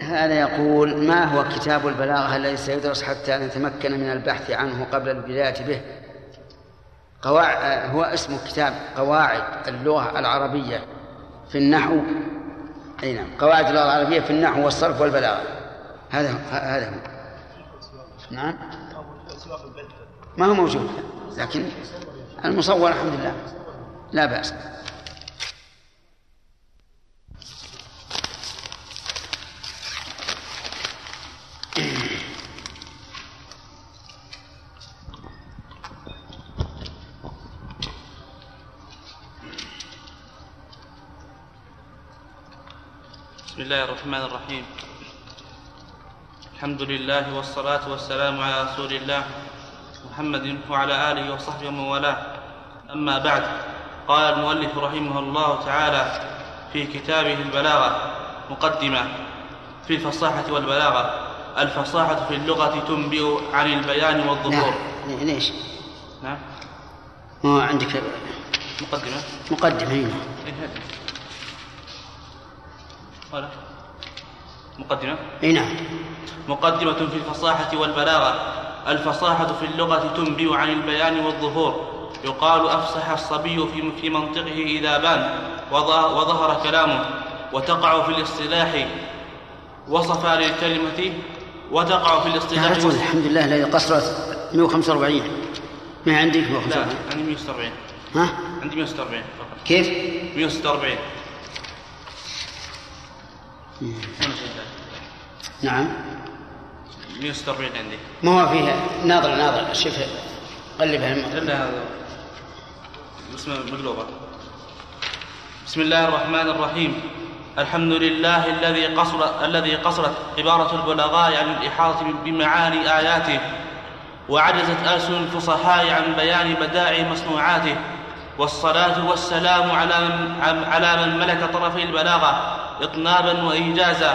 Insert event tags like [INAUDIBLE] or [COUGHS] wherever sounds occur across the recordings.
هذا يقول ما هو كتاب البلاغة؟ الذي سيدرس حتى نتمكن من البحث عنه قبل البداية به؟ قواعد هو اسمه كتاب قواعد اللغة العربية في النحو. أي نعم قواعد اللغة العربية في النحو والصرف والبلاغة. هذا هذا هو. نعم. ما هو موجود لكن المصور الحمد لله لا بأس. الله الرحمن الرحيم. الحمد لله والصلاة والسلام على رسول الله محمد وعلى آله وصحبه ومن والاه. أما بعد قال المؤلف رحمه الله تعالى في كتابه البلاغة مقدمة في الفصاحة والبلاغة الفصاحة في اللغة تنبئ عن البيان والظهور. نعم ليش؟ نعم. ما عندك مقدمة؟ مقدمة هنا مقدمة؟ إي نعم. مقدمة في الفصاحة والبلاغة. الفصاحة في اللغة تنبئ عن البيان والظهور. يقال أفصح الصبي في في منطقه إذا بان وظهر كلامه. وتقع في الاصطلاح وصف للكلمة وتقع في الاصطلاح الحمد لله الذي قصرت 145 ما عندك 145 لا عندي 146 ها؟ عندي 146 فقط. كيف؟ 146 نعم. 146 عندي. ما هو فيها؟ ناظر ناظر. شوف قلبها. لا هذا اسمه مقلوبة. بسم الله الرحمن الرحيم. الحمد لله الذي قصر الذي قصرت عبارة البلغاء عن الإحاطة بمعاني آياته وعجزت ألسن الفصحاء عن بيان بدائع مصنوعاته. والصلاة والسلام على من, على من ملك طرفي البلاغة إطنابا وإيجازا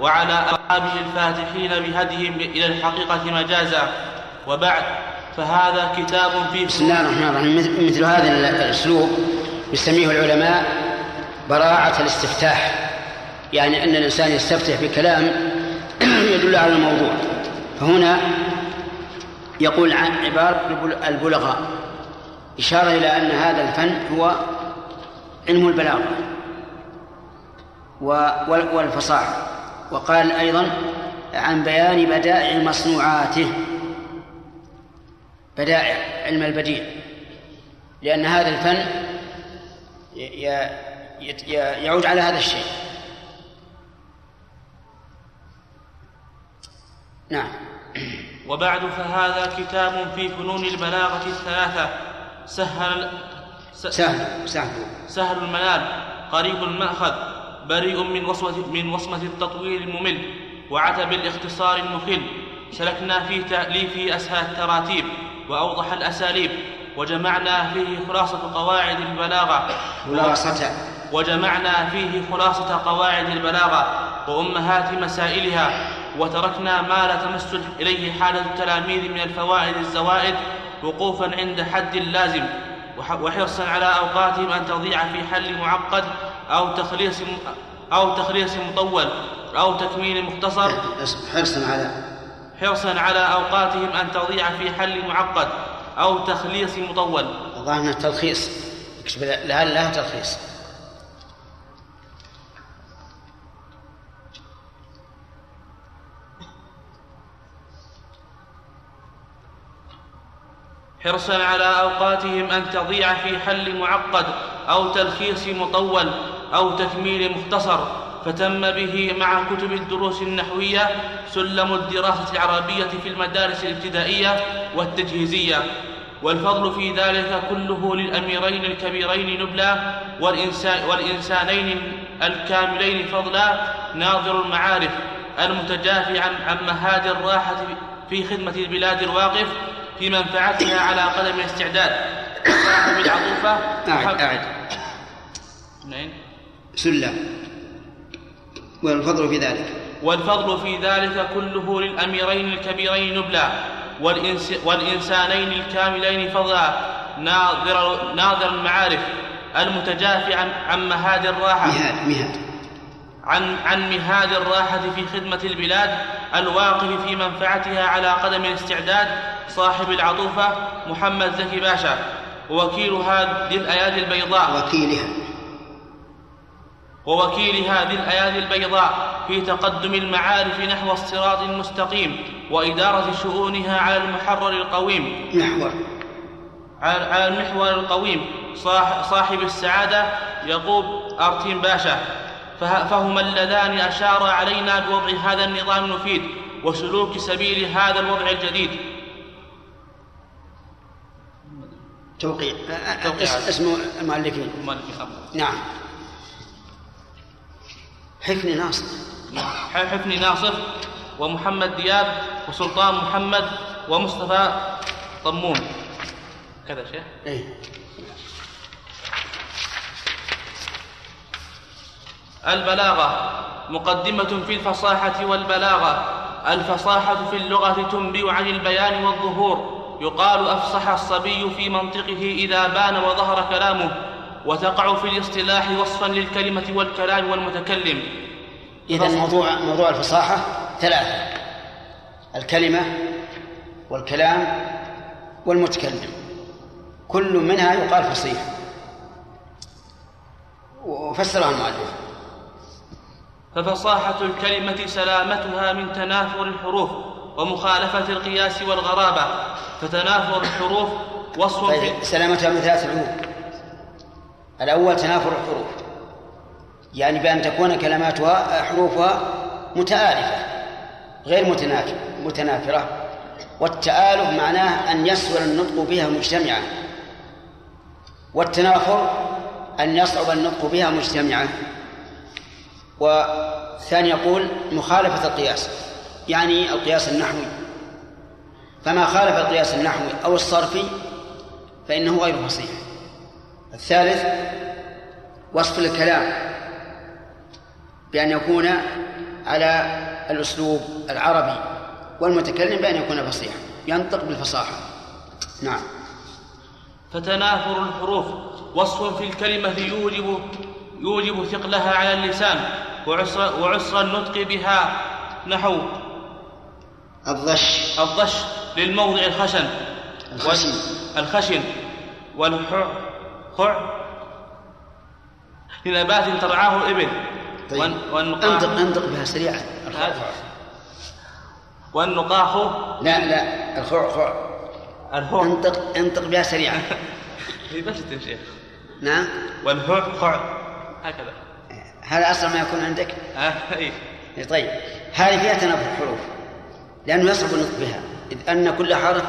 وعلى أصحابه الفاتحين بهديهم إلى الحقيقة مجازا. وبعد فهذا كتاب فيه بسم الله الرحمن الرحيم. مثل هذا الأسلوب يسميه العلماء براعة الاستفتاح. يعني أن الإنسان يستفتح بكلام [CLEARS THROAT] يدل على الموضوع. فهنا يقول عن عبارة البلغاء. إشارة إلى أن هذا الفن هو علم البلاغة والفصاحة. وقال أيضا عن بيان بدائع مصنوعاته. بدائع علم البديع. لأن هذا الفن يعود على هذا الشيء. نعم. وبعد فهذا كتاب في فنون البلاغة الثلاثة. سهل سهل سهل. سهل المنال. قريب المأخذ. بريء من وصمة من وصمة التطويل الممل. وعتب الاختصار المخل. سلكنا في تأليفه أسهل التراتيب. وأوضح الأساليب. وجمعنا فيه خلاصة قواعد البلاغة. خلاصة. وجمعنا فيه خلاصة قواعد البلاغة. وأمهات مسائلها. وتركنا ما لا تمس إليه حالة التلاميذ من الفوائد الزوائد. وقوفا عند حد لازم. وحرصا على أوقاتهم أن تضيع في حل معقد أو تخليص أو تخليص مطول أو تكميل مختصر. حرصا على. حرصا على أوقاتهم أن تضيع في حل معقد أو تخليص مطول. الظاهر تلخيص. لها تلخيص. حرصا على أوقاتهم أن تضيع في حل معقد أو تلخيص مطول أو تكميل مختصر فتم به مع كتب الدروس النحوية سلم الدراسة العربية في المدارس الابتدائية والتجهيزية. والفضل في ذلك كله للأميرين الكبيرين نبلا والإنسان والإنسانين الكاملين فضلا ناظر المعارف المتجافي عن, عن مهاد الراحة في خدمة البلاد الواقف في منفعتها على قدم الاستعداد. صاحب العطوفة أعد أعد. نعم سلة. والفضل في ذلك. والفضل في ذلك كله للأميرين الكبيرين نبلا والإنس والإنسانين الكاملين فضلا ناظر, ناظر المعارف المتجافي عن, عن مهاد الراحة. مهاد مهاد عن عن مهاد الراحة في خدمة البلاد الواقف في منفعتها على قدم الاستعداد صاحب العطوفة محمد زكي باشا ووكيل هذه الأيادي البيضاء. وكيلها. ووكيل هذه الأيادي البيضاء في تقدم المعارف نحو الصراط المستقيم وإدارة شؤونها على المحرر القويم. محور. على المحور القويم. صاحب السعادة يعقوب أرتين باشا. فهما اللذان أشارا علينا بوضع هذا النظام المفيد وسلوك سبيل هذا الوضع الجديد. توقيع. اسم المؤلفين. نعم. حفني ناصر. حفني ناصر ومحمد دياب وسلطان محمد ومصطفى طمون. كذا شيخ؟ إيه. البلاغة مقدمة في الفصاحة والبلاغة. الفصاحة في اللغة تنبئ عن البيان والظهور. يقال أفصح الصبي في منطقه إذا بان وظهر كلامه وتقع في الاصطلاح وصفا للكلمة والكلام والمتكلم. إذا موضوع موضوع الفصاحة ثلاثة. الكلمة والكلام والمتكلم. كل منها يقال فصيح. وفسرها المؤلف. ففصاحة الكلمة سلامتها من تنافر الحروف ومخالفة القياس والغرابة فتنافر الحروف وصف طيب سلامتها من ثلاث عيوب الأول تنافر الحروف يعني بأن تكون كلماتها حروفها متآلفة غير متنافرة والتآلف معناه أن يسهل النطق بها مجتمعا والتنافر أن يصعب النطق بها مجتمعا. والثاني يقول مخالفة القياس يعني القياس النحوي. فما خالف القياس النحوي أو الصرفي فإنه غير فصيح الثالث وصف الكلام بأن يكون على الأسلوب العربي والمتكلم بأن يكون فصيحا ينطق بالفصاحة. نعم. فتنافر الحروف وصف في الكلمة يوجب يوجب ثقلها على اللسان وعسر, وعسر النطق بها نحو الضش. الضش للموضع الخشن. الخشن. الخشن. والحع حع. لنبات ترعاه الإبل. طيب. انطق أنطق بها سريعا. والنقاح. لا لا. الخع خع الهوع انطق أنطق بها سريعا. [LAUGHS] هي بس شيخ نعم. والهوع خع هكذا. هذا أصلا ما يكون عندك؟ آه أي طيب. هذه فيها تنافر الحروف لأنه يصعب النطق بها إذ أن كل حرف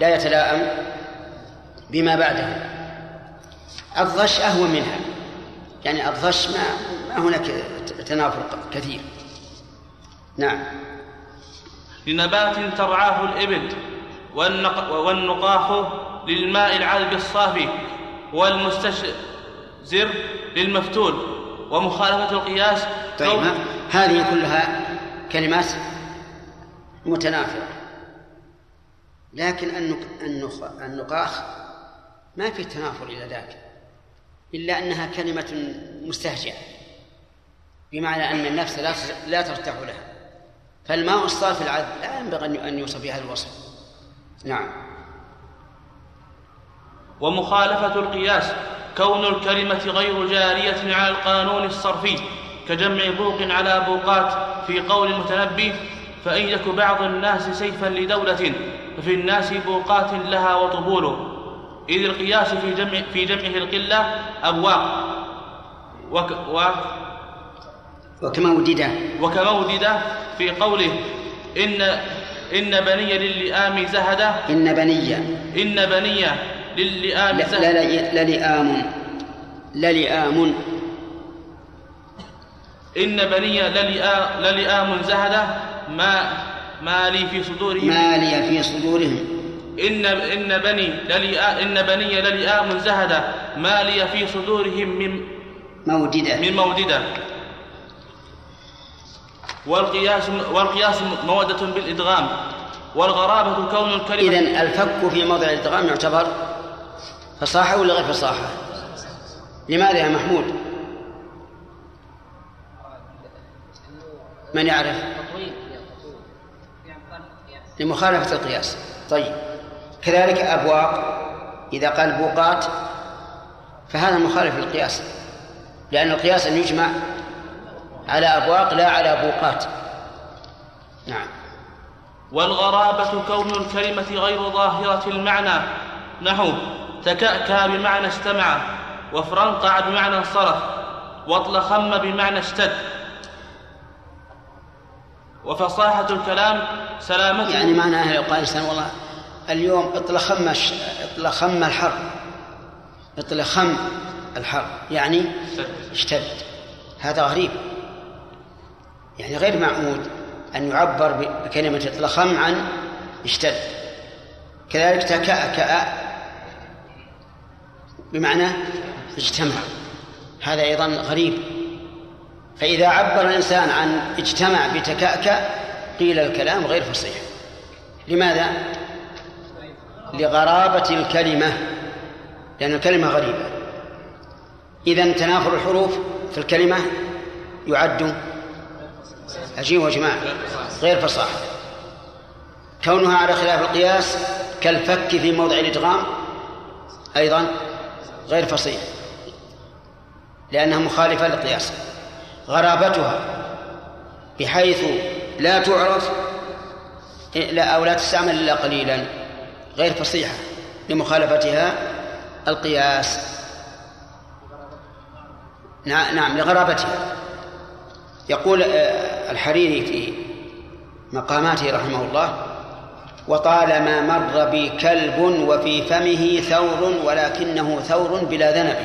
لا يتلائم بما بعده. الضش أهون منها يعني الضش ما, ما هناك تنافر كثير. نعم. لنبات ترعاه الإبل والنقاح للماء العذب الصافي والمستشزر للمفتول ومخالفة القياس. طيب هذه كلها كلمات متنافرة. لكن النقاخ ما في تنافر إلى ذاك إلا أنها كلمة مستهجئة بمعنى أن النفس لا لا ترتاح لها. فالماء الصافي العذب لا ينبغي أن يوصف بهذا الوصف. نعم. ومخالفة القياس. كون الكلمة غير جارية على القانون الصرفي كجمع بوق على بوقات في قول المتنبي فإن يك بعض الناس سيفا لدولة ففي الناس بوقات لها وطبول إذ القياس في جمع في جمعه القلة أبواق وك و وكموددة وكموددة في قوله إن إن بني للئام زهدة إن بني. إن بني للئام لا لا لا لئام. للئام إن بني للئام زهدة ما ما لي في صدورهم. ما لي في صدورهم. إن إن بني للئا إن بني للئام زهدة ما لي في صدورهم من موددة من موددة والقياس والقياس مودة بالإدغام. والغرابة كون الكلمة. إذن الفك في موضع الإدغام يعتبر فصاحة ولا غير فصاحة؟ لماذا يا محمود؟ من يعرف؟ لمخالفة القياس. طيب. كذلك أبواق إذا قال بوقات فهذا مخالف للقياس. لأن القياس أن يجمع على أبواق لا على بوقات. نعم. والغرابة كون الكلمة غير ظاهرة المعنى. نحو تكأكى بمعنى استمع وفرنقع بمعنى انصرف واطلخم بمعنى اشتد. وفصاحة الكلام سلامته يعني معناها لو قال إنسان والله اليوم اطلخم اطلخم الحر اطلخم الحر يعني اشتد. هذا غريب. يعني غير معمود أن يعبر بكلمة اطلخم عن اشتد. كذلك تكأكأ بمعنى اجتمع. هذا أيضا غريب. فإذا عبر الإنسان عن اجتمع بتكأكأ قيل الكلام غير فصيح. لماذا؟ لغرابة الكلمة لأن الكلمة غريبة. إذا تنافر الحروف في الكلمة يعد عجيب وجماعة غير فصاحة. كونها على خلاف القياس كالفك في موضع الإدغام أيضا غير فصيح. لأنها مخالفة للقياس. غرابتها بحيث لا تعرف لا أو لا تستعمل إلا قليلا غير فصيحة لمخالفتها القياس. نعم لغرابتها. يقول آه، الحريري في مقاماته رحمه الله وطالما مر بي كلب وفي فمه ثور ولكنه ثور بلا ذنب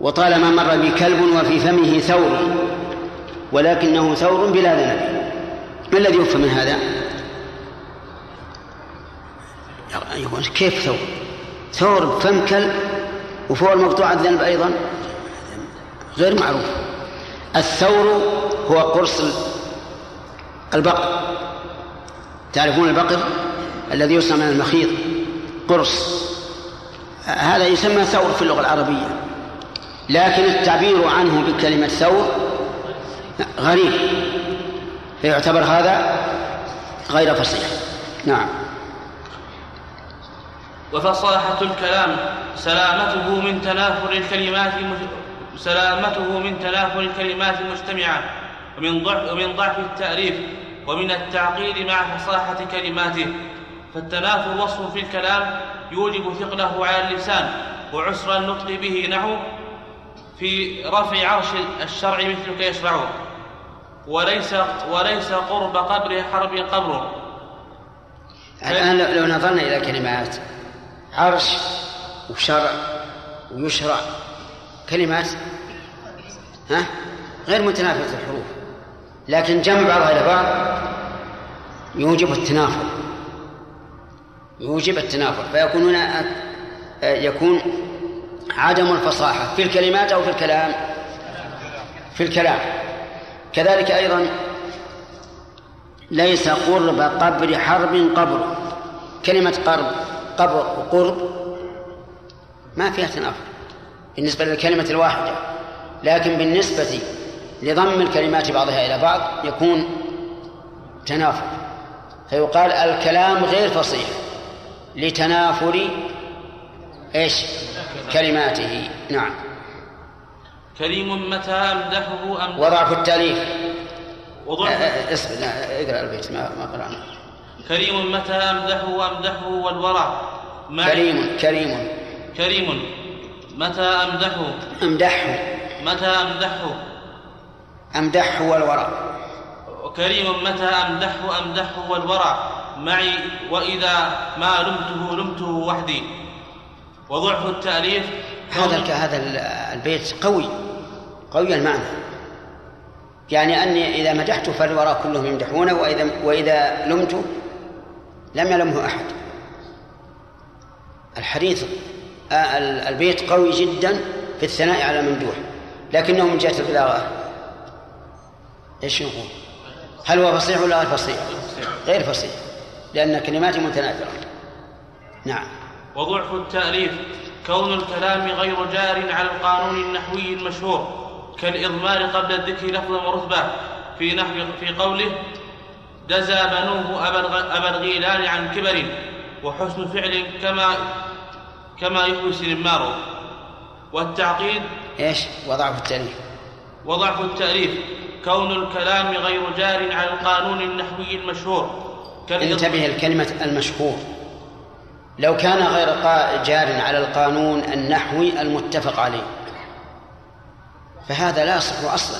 وطالما مر بي كلب وفي فمه ثور ولكنه ثور بلا ذنب ما الذي يفهم من هذا؟ كيف ثور؟ ثور بفم كلب وفوق المقطوع الذنب أيضا غير معروف الثور هو قرص البقر. تعرفون البقر الذي يصنع من المخيط؟ قرص. هذا يسمى ثور في اللغة العربية. لكن التعبير عنه بكلمة ثور غريب. فيعتبر هذا غير فصيح. نعم. وفصاحة الكلام سلامته من تنافر الكلمات سلامته من تنافر الكلمات المجتمعة ومن ضعف, ومن ضعف التأليف ومن التعقيد مع فصاحة كلماته. فالتنافر وصف في الكلام يوجب ثقله على اللسان وعسر النطق به نحو في رفع عرش الشرع مثلك يشرع وليس وليس قرب قبر حرب قبر. الآن لو نظرنا إلى كلمات عرش وشرع ويشرع كلمات ها؟ غير متنافسة الحروف. لكن جمع بعضها إلى بعض يوجب التنافر. يوجب التنافر. فيكون هنا يكون عدم الفصاحة في الكلمات أو في الكلام. في الكلام. كذلك أيضا ليس قرب قبر حرب قبر. كلمة قرب قبر وقرب ما فيها تنافر. بالنسبة للكلمة الواحدة. لكن بالنسبة لضم الكلمات بعضها إلى بعض يكون تنافر فيقال الكلام غير فصيح لتنافر إيش؟ كلماته. نعم. كريم متى أمدحه أم وضعف التأليف. وضعف اصبر اقرأ البيت ما ما قرأنا. كريم متى أمدحه أمدحه والورع. كريم كريم. كريم. متى أمدحه؟ أمدحه. متى أمدحه؟ امدحه والورع كريم متى امدحه امدحه والورع معي وإذا ما لمته لمته وحدي. وضعف التأليف هذا هذا البيت قوي. قوي المعنى. يعني أني إذا مدحت فالوراء كلهم يمدحونه وإذا وإذا لمت لم يلمه أحد. الحديث آه، البيت قوي جدا في الثناء على ممدوح لكنه من جهة البلاغة إيش نقول؟ هل هو فصيح ولا غير فصيح؟ غير فصيح لأن كلماته متناثرة. نعم. وضعف التأليف كون الكلام غير جار على القانون النحوي المشهور كالإضمار قبل الذكر لفظا ورتبة في نحو في قوله جزى بنوه أبا الغيلان عن كبر وحسن فعل كما كما يحوي سلماره والتعقيد إيش؟ وضعف التأليف. وضعف التأليف. كون الكلام غير جار على القانون النحوي المشهور. انتبه الكلمة المشهور. لو كان غير جار على القانون النحوي المتفق عليه. فهذا لا يصح أصلا.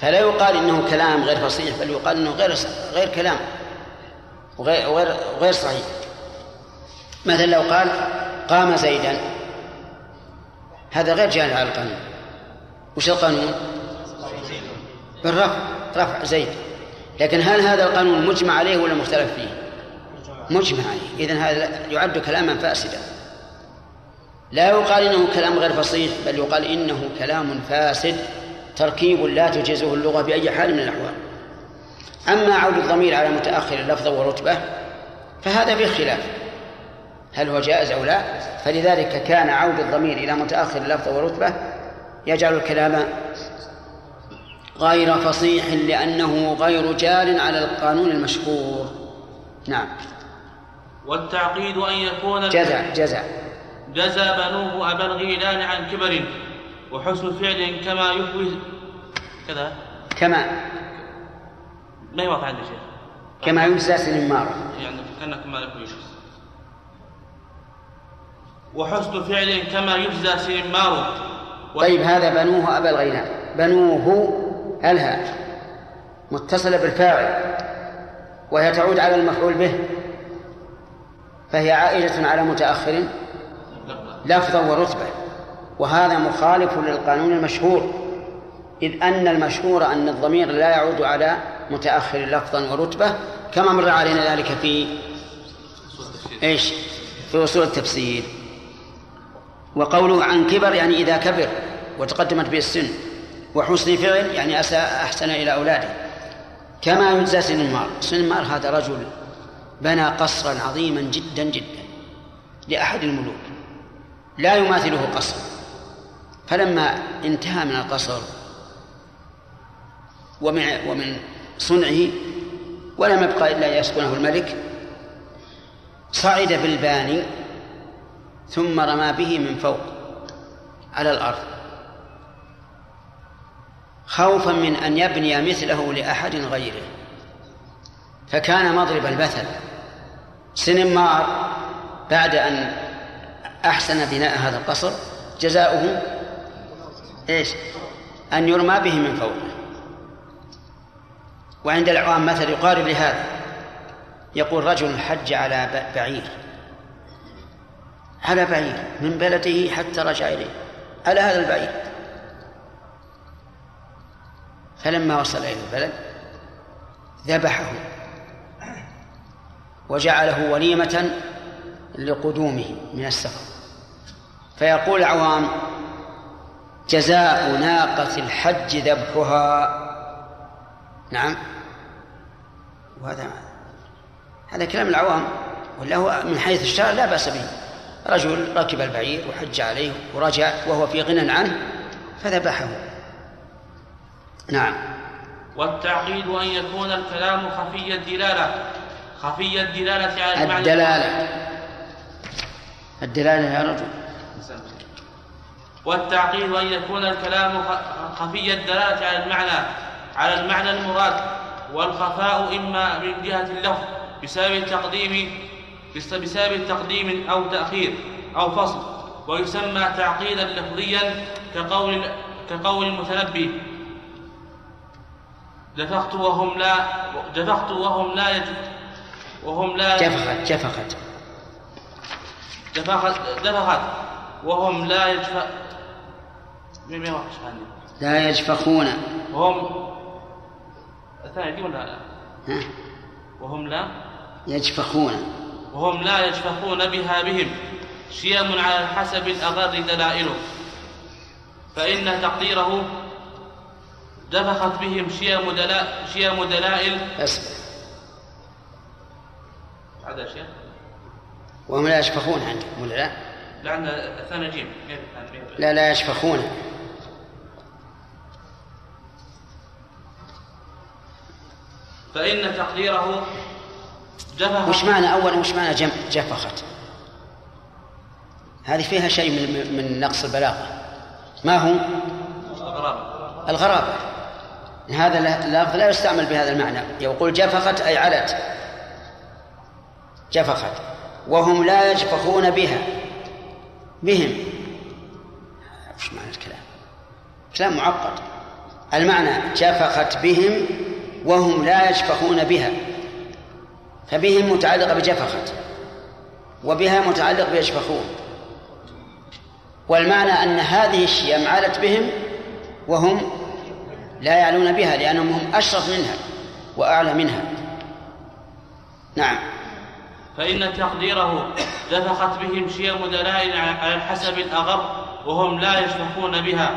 فلا يقال إنه كلام غير فصيح بل يقال إنه غير غير كلام. وغير غير غير صحيح. مثلا لو قال قام زيدا هذا غير جار على القانون. وش القانون؟ بالرفع رفع زيد لكن هل هذا القانون مجمع عليه ولا مختلف فيه؟ مجمع عليه. إذن هذا يعد كلاما فاسدا. لا يقال إنه كلام غير فصيح بل يقال إنه كلام فاسد تركيب لا تجيزه اللغة بأي حال من الأحوال. أما عود الضمير على متأخر اللفظة ورتبة فهذا فيه خلاف. هل هو جائز أو لا؟ فلذلك كان عود الضمير إلى متأخر اللفظة ورتبة يجعل الكلام غير فصيح لأنه غير جار على القانون المشهور. نعم. والتعقيد أن يكون جزع جزع. جزى بنوه أبا الغيلان عن كبر وحسن فعل كما يهوي كذا؟ كما. ما واضحة عندي شيخ؟ كما يجزى سنمارة يعني كأنك ما لك وحسن فعل كما يجزى سنمار طيب هذا بنوه أبا الغيلان. بنوه ألها متصلة بالفاعل وهي تعود على المفعول به فهي عائدة على متأخر لفظا ورتبة وهذا مخالف للقانون المشهور إذ أن المشهور أن الضمير لا يعود على متأخر لفظا ورتبة كما مر علينا ذلك في إيش؟ في أصول التفسير وقوله عن كبر يعني إذا كبر وتقدمت به السن وحسن فعل يعني أساء أحسن إلى أولاده. كما يجزى سنمار سنمار هذا رجل بنى قصرا عظيما جدا جدا لأحد الملوك. لا يماثله قصر. فلما انتهى من القصر ومن ومن صنعه ولم يبقى إلا يسكنه الملك صعد بالباني ثم رمى به من فوق على الأرض. خوفا من أن يبني مثله لأحد غيره. فكان مضرب المثل سنمار بعد أن أحسن بناء هذا القصر جزاؤه إيش؟ أن يرمى به من فوقه. وعند العوام مثل يقارب لهذا. يقول رجل حج على بعير. على بعير من بلده حتى رجع إليه. على هذا البعير. فلما وصل إلى البلد ذبحه وجعله وليمة لقدومه من السفر. فيقول العوام جزاء ناقة الحج ذبحها. نعم. وهذا هذا كلام العوام ولا هو من حيث الشرع لا بأس به. رجل ركب البعير وحج عليه ورجع وهو في غنى عنه فذبحه. نعم. والتعقيد أن يكون الكلام خفي الدلالة خفي الدلالة على المعنى. الدلالة. الدلالة يا رجل. والتعقيد أن يكون الكلام خفي الدلالة على المعنى على المعنى المراد. والخفاء إما من جهة اللفظ بسبب التقديم بسبب التقديم أو تأخير أو فصل ويسمى تعقيدا لفظيا كقول كقول المتنبي. دفقت وهم لا دفقت وهم لا يجب وهم لا جفخت جفخت. دفخت دفخت وهم لا يجف لا يجفخون. وهم الثاني ولا لا؟ وهم لا يجفخون. وهم لا يجفخون بها بهم. شيم على الحسب الأغر دلائله. فإن تقديره دفخت بهم شيم دلائل شيم دلائل. اصبر هذا شيء. وهم لا يشفخون عنه ولا لا؟ لا عندنا جيم. لا لا يشفخون. فإن تقديره جفخت وش معنى أولا وش معنى جفخت؟ هذه فيها شيء من من نقص البلاغة. ما هو؟ الغرابة. الغرابة. هذا اللفظ لا يستعمل بهذا المعنى. يقول جفخت أي علت. جفخت. وهم لا يجفخون بها. بهم. وش معنى الكلام؟ كلام معقد. المعنى جفخت بهم وهم لا يجفخون بها. فبهم متعلقة بجفخت. وبها متعلق بيجفخون والمعنى أن هذه الشيم علت بهم وهم لا يعلون بها لأنهم هم أشرف منها وأعلى منها. نعم. فإن تقديره جفخت بهم شيم دلائل على حسب الأغر وهم لا يشفقون بها.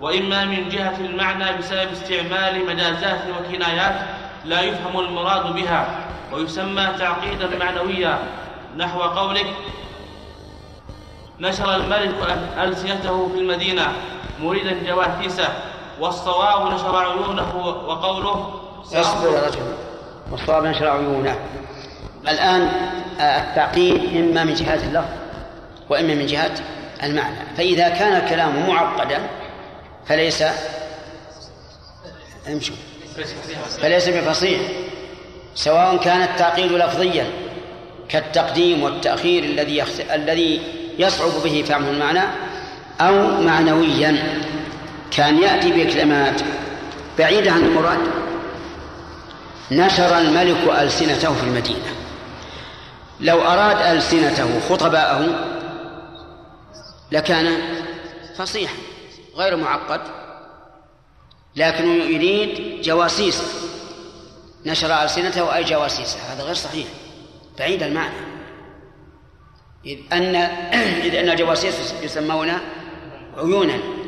وإما من جهة المعنى بسبب استعمال مجازات وكنايات لا يفهم المراد بها ويسمى تعقيدا معنويا. نحو قولك نشر الملك ألسنته في المدينة مريدا جواثيسه والصواب نشر عيونه وقوله اصبر يا رجل. والصواب نشر عيونه. الآن آه، التعقيد إما من جهة اللفظ وإما من جهة المعنى. فإذا كان الكلام معقدا فليس امشوا. فليس بفصيح. سواء كان التعقيد لفظيا كالتقديم والتأخير الذي. الذي يصعب به فهم المعنى أو معنويا. كان يأتي بكلمات بعيدة عن المراد نشر الملك ألسنته في المدينة. لو أراد ألسنته خطباءه لكان فصيحا غير معقد. لكن يريد جواسيس. نشر ألسنته أي جواسيس؟ هذا غير صحيح. بعيد المعنى. إذ أن [CLEARS THROAT] إذ أن الجواسيس يسمون عيونا.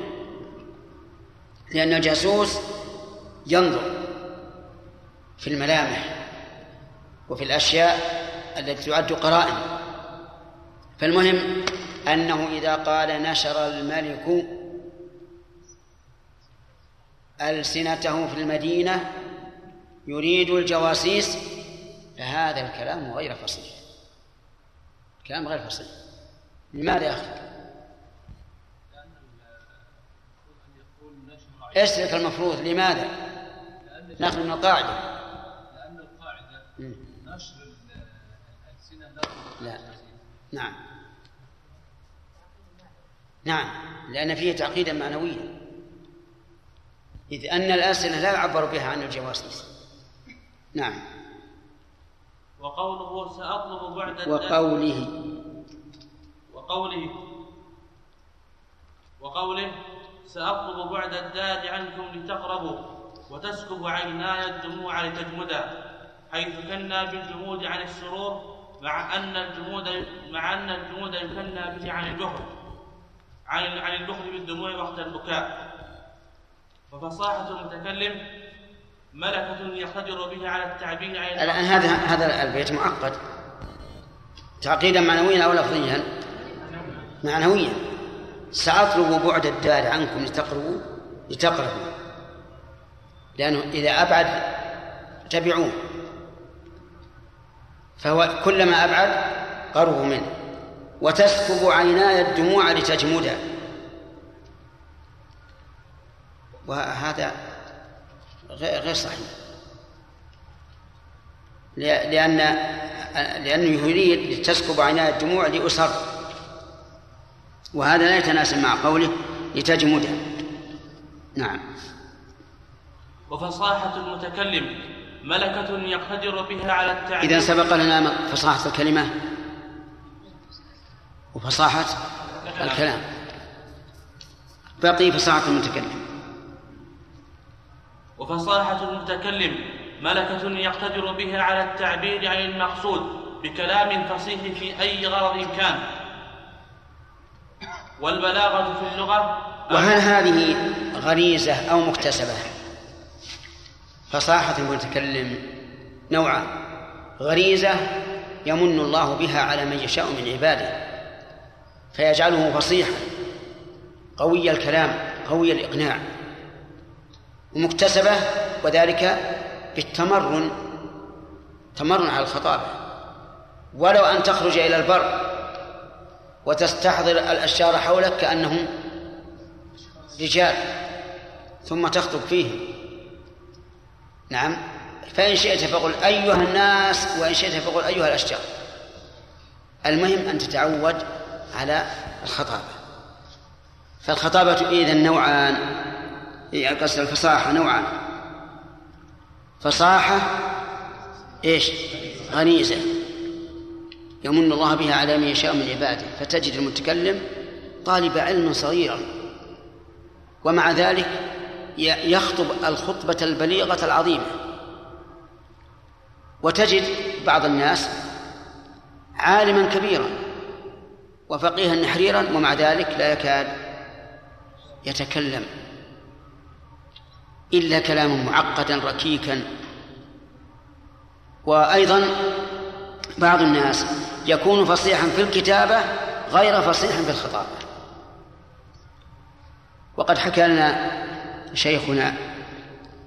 لأن الجاسوس ينظر في الملامح وفي الأشياء التي تعد قرائن. فالمهم أنه إذا قال نشر الملك ألسنته في المدينة يريد الجواسيس فهذا الكلام غير فصيح. كلام غير فصيح. لماذا يا أخي؟ إيش لك المفروض؟ لماذا؟ نأخذ من القاعدة. لأن القاعدة نشر الألسنة لا. نعم. نعم. لأن فيه تعقيدا معنويا. إذ أن الألسنة لا يعبر بها عن الجواسيس نعم. وقوله سأطلب بعد وقوله. وقوله. وقوله سأطلب بعد الداد عنكم لتقربوا وتسكب عيناي الدموع لتجمدا حيث كنا بالجمود عن السرور مع أن الجمود مع أن الجمود يكنى به عن البخل عن عن البخل بالدموع وقت البكاء. وفصاحة المتكلم ملكة يقتدر به على التعبير عن الآن هذا هذا البيت معقد تعقيدا معنويا أو لفظيا؟ معنويا. سأطلب بعد الدار عنكم لتقربوا لتقربوا. لأنه إذا أبعد تبعوه. فهو كلما أبعد قربوا منه. وتسكب عيناي الدموع لتجمدا وهذا غير صحيح. لأن لأنه يريد تسكب عيناي الدموع لأسر وهذا لا يتناسب مع قوله لتجمد. نعم. وفصاحة المتكلم ملكة يقتدر بها على التعبير إذا سبق لنا فصاحة الكلمة. وفصاحة الكلام. بقي فصاحة المتكلم. وفصاحة المتكلم ملكة يقتدر بها على التعبير عن المقصود بكلام فصيح في أي غرض كان. والبلاغة في اللغة وهل هذه غريزة أو مكتسبة؟ فصاحة المتكلم نوعان. غريزة يمن الله بها على من يشاء من عباده فيجعله فصيحا قوي الكلام قوي الإقناع. ومكتسبة وذلك بالتمرن تمرن على الخطابة. ولو أن تخرج إلى البر وتستحضر الأشجار حولك كأنهم رجال ثم تخطب فيهم. نعم. فإن شئت فقل أيها الناس وإن شئت فقل أيها الأشجار. المهم أن تتعود على الخطابة. فالخطابة إذا نوعان قصد الفصاحة نوعان. فصاحة إيش؟ غريزة يمن الله بها على من يشاء من عباده فتجد المتكلم طالب علم صغيرا ومع ذلك يخطب الخطبة البليغة العظيمة. وتجد بعض الناس عالما كبيرا وفقيها نحريرا ومع ذلك لا يكاد يتكلم. إلا كلاما معقدا ركيكا. وأيضا بعض الناس يكون فصيحا في الكتابة غير فصيح في الخطابة وقد حكى لنا شيخنا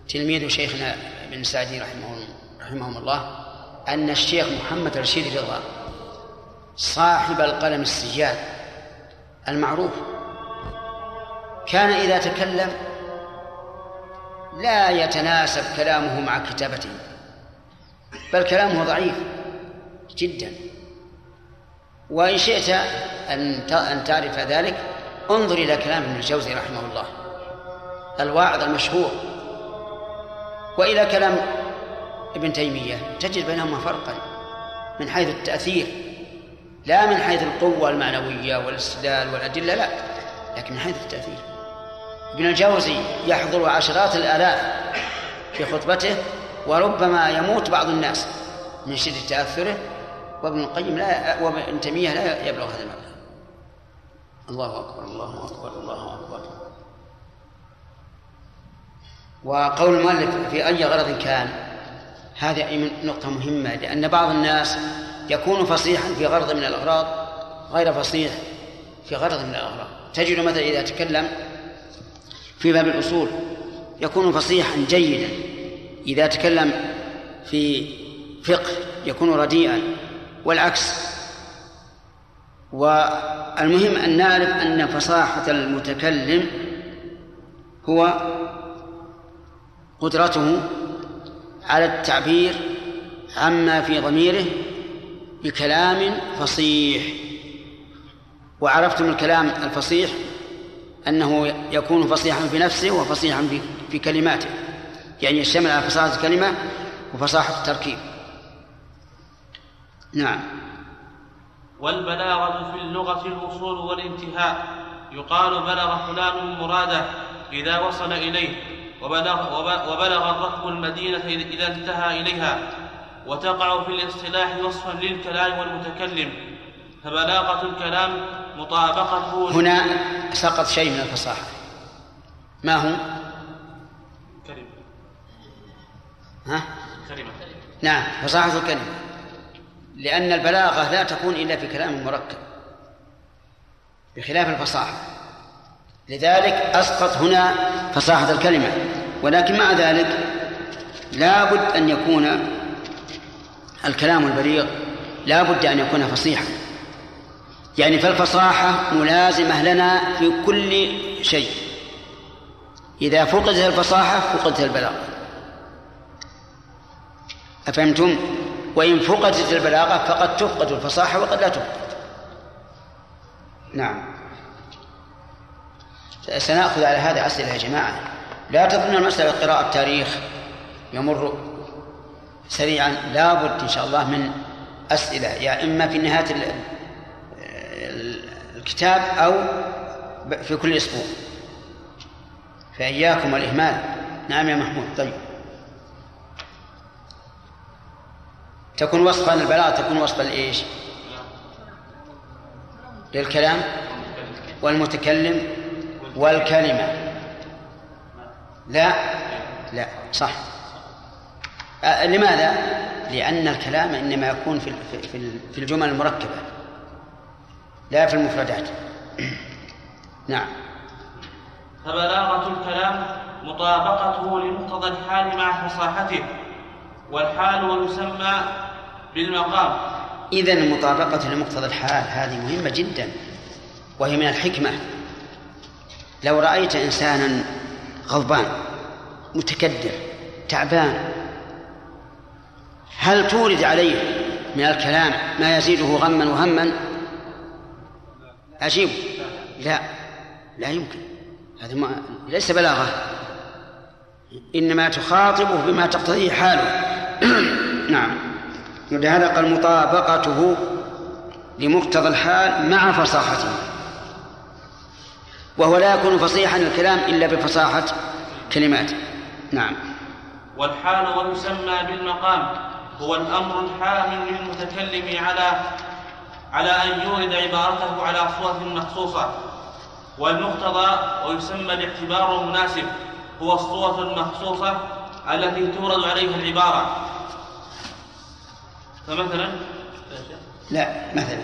تلميذ شيخنا ابن سعدي رحمه رحمهم الله أن الشيخ محمد رشيد رضا صاحب القلم السجاد المعروف كان إذا تكلم لا يتناسب كلامه مع كتابته بل كلامه ضعيف. جدا. وإن شئت أن تعرف ذلك انظر إلى كلام ابن الجوزي رحمه الله الواعظ المشهور. وإلى كلام ابن تيمية تجد بينهما فرقا من حيث التأثير لا من حيث القوة المعنوية والاستدلال والأدلة لا لكن من حيث التأثير. ابن الجوزي يحضر عشرات الآلاف في خطبته وربما يموت بعض الناس من شدة تأثره وابن القيم لا وابن تيمية لا يبلغ هذا المبلغ. الله أكبر الله أكبر الله أكبر. وقول المؤلف في أي غرض كان هذه نقطة مهمة لأن بعض الناس يكون فصيحا في غرض من الأغراض غير فصيح في غرض من الأغراض. تجد مثلا إذا تكلم في باب الأصول يكون فصيحا جيدا. إذا تكلم في فقه يكون رديئا. والعكس. والمهم أن نعرف أن فصاحة المتكلم هو قدرته على التعبير عما في ضميره بكلام فصيح. وعرفتم الكلام الفصيح أنه يكون فصيحا في نفسه وفصيحا في, كلماته. يعني يشتمل على فصاحة الكلمة وفصاحة التركيب. نعم. والبلاغة في اللغة الوصول والانتهاء. يقال بلغ فلان مراده إذا وصل إليه وبلغ, وبلغ الركب المدينة إذا انتهى إليها. وتقع في الاصطلاح وصفا للكلام والمتكلم. فبلاغة الكلام مطابقته هنا سقط شيء من الفصاحة. ما هو؟ كلمة. ها؟ كلمة. نعم فصاحة الكلمة. لأن البلاغة لا تكون إلا في كلام مركب بخلاف الفصاحة. لذلك أسقط هنا فصاحة الكلمة. ولكن مع ذلك لا بد أن يكون الكلام البليغ لا بد أن يكون فصيحا. يعني فالفصاحة ملازمة لنا في كل شيء. إذا فقدت الفصاحة فقدت البلاغة أفهمتم؟ وإن فقدت البلاغة فقد تفقد الفصاحة وقد لا تفقد. نعم. سنأخذ على هذا أسئلة يا جماعة. لا تظن المسألة قراءة تاريخ يمر سريعا. لابد إن شاء الله من أسئلة يا يعني إما في نهاية الكتاب أو في كل أسبوع. فإياكم الإهمال نعم يا محمود طيب. تكون وصفا البلاغة تكون وصفا لإيش؟ للكلام والمتكلم والكلمة. لا لا صح. لماذا؟ لأن الكلام إنما يكون في في الجمل المركبة لا في المفردات. [CLEARS THROAT] نعم. فبلاغة الكلام مطابقته لمقتضى الحال مع فصاحته والحال ويسمى بالمقام إذا المطابقة لمقتضى الحال هذه مهمة جدا وهي من الحكمة. لو رأيت إنسانا غضبان متكدر تعبان هل تورد عليه من الكلام ما يزيده غما وهما؟ عجيب لا لا يمكن. هذا ما ليس بلاغة. إنما تخاطبه بما تقتضيه حاله. [CLEARS THROAT] نعم. ولهذا قال مطابقته لمقتضى الحال مع فصاحته. وهو لا يكون فصيحا الكلام إلا بفصاحة كلماته. نعم. والحال ويسمى بالمقام هو الأمر الحامل للمتكلم على على أن يورد عبارته على صورة مخصوصة. والمقتضى ويسمى الاعتبار المناسب هو الصورة المخصوصة التي تورد عليها العبارة. فمثلا لا مثلا.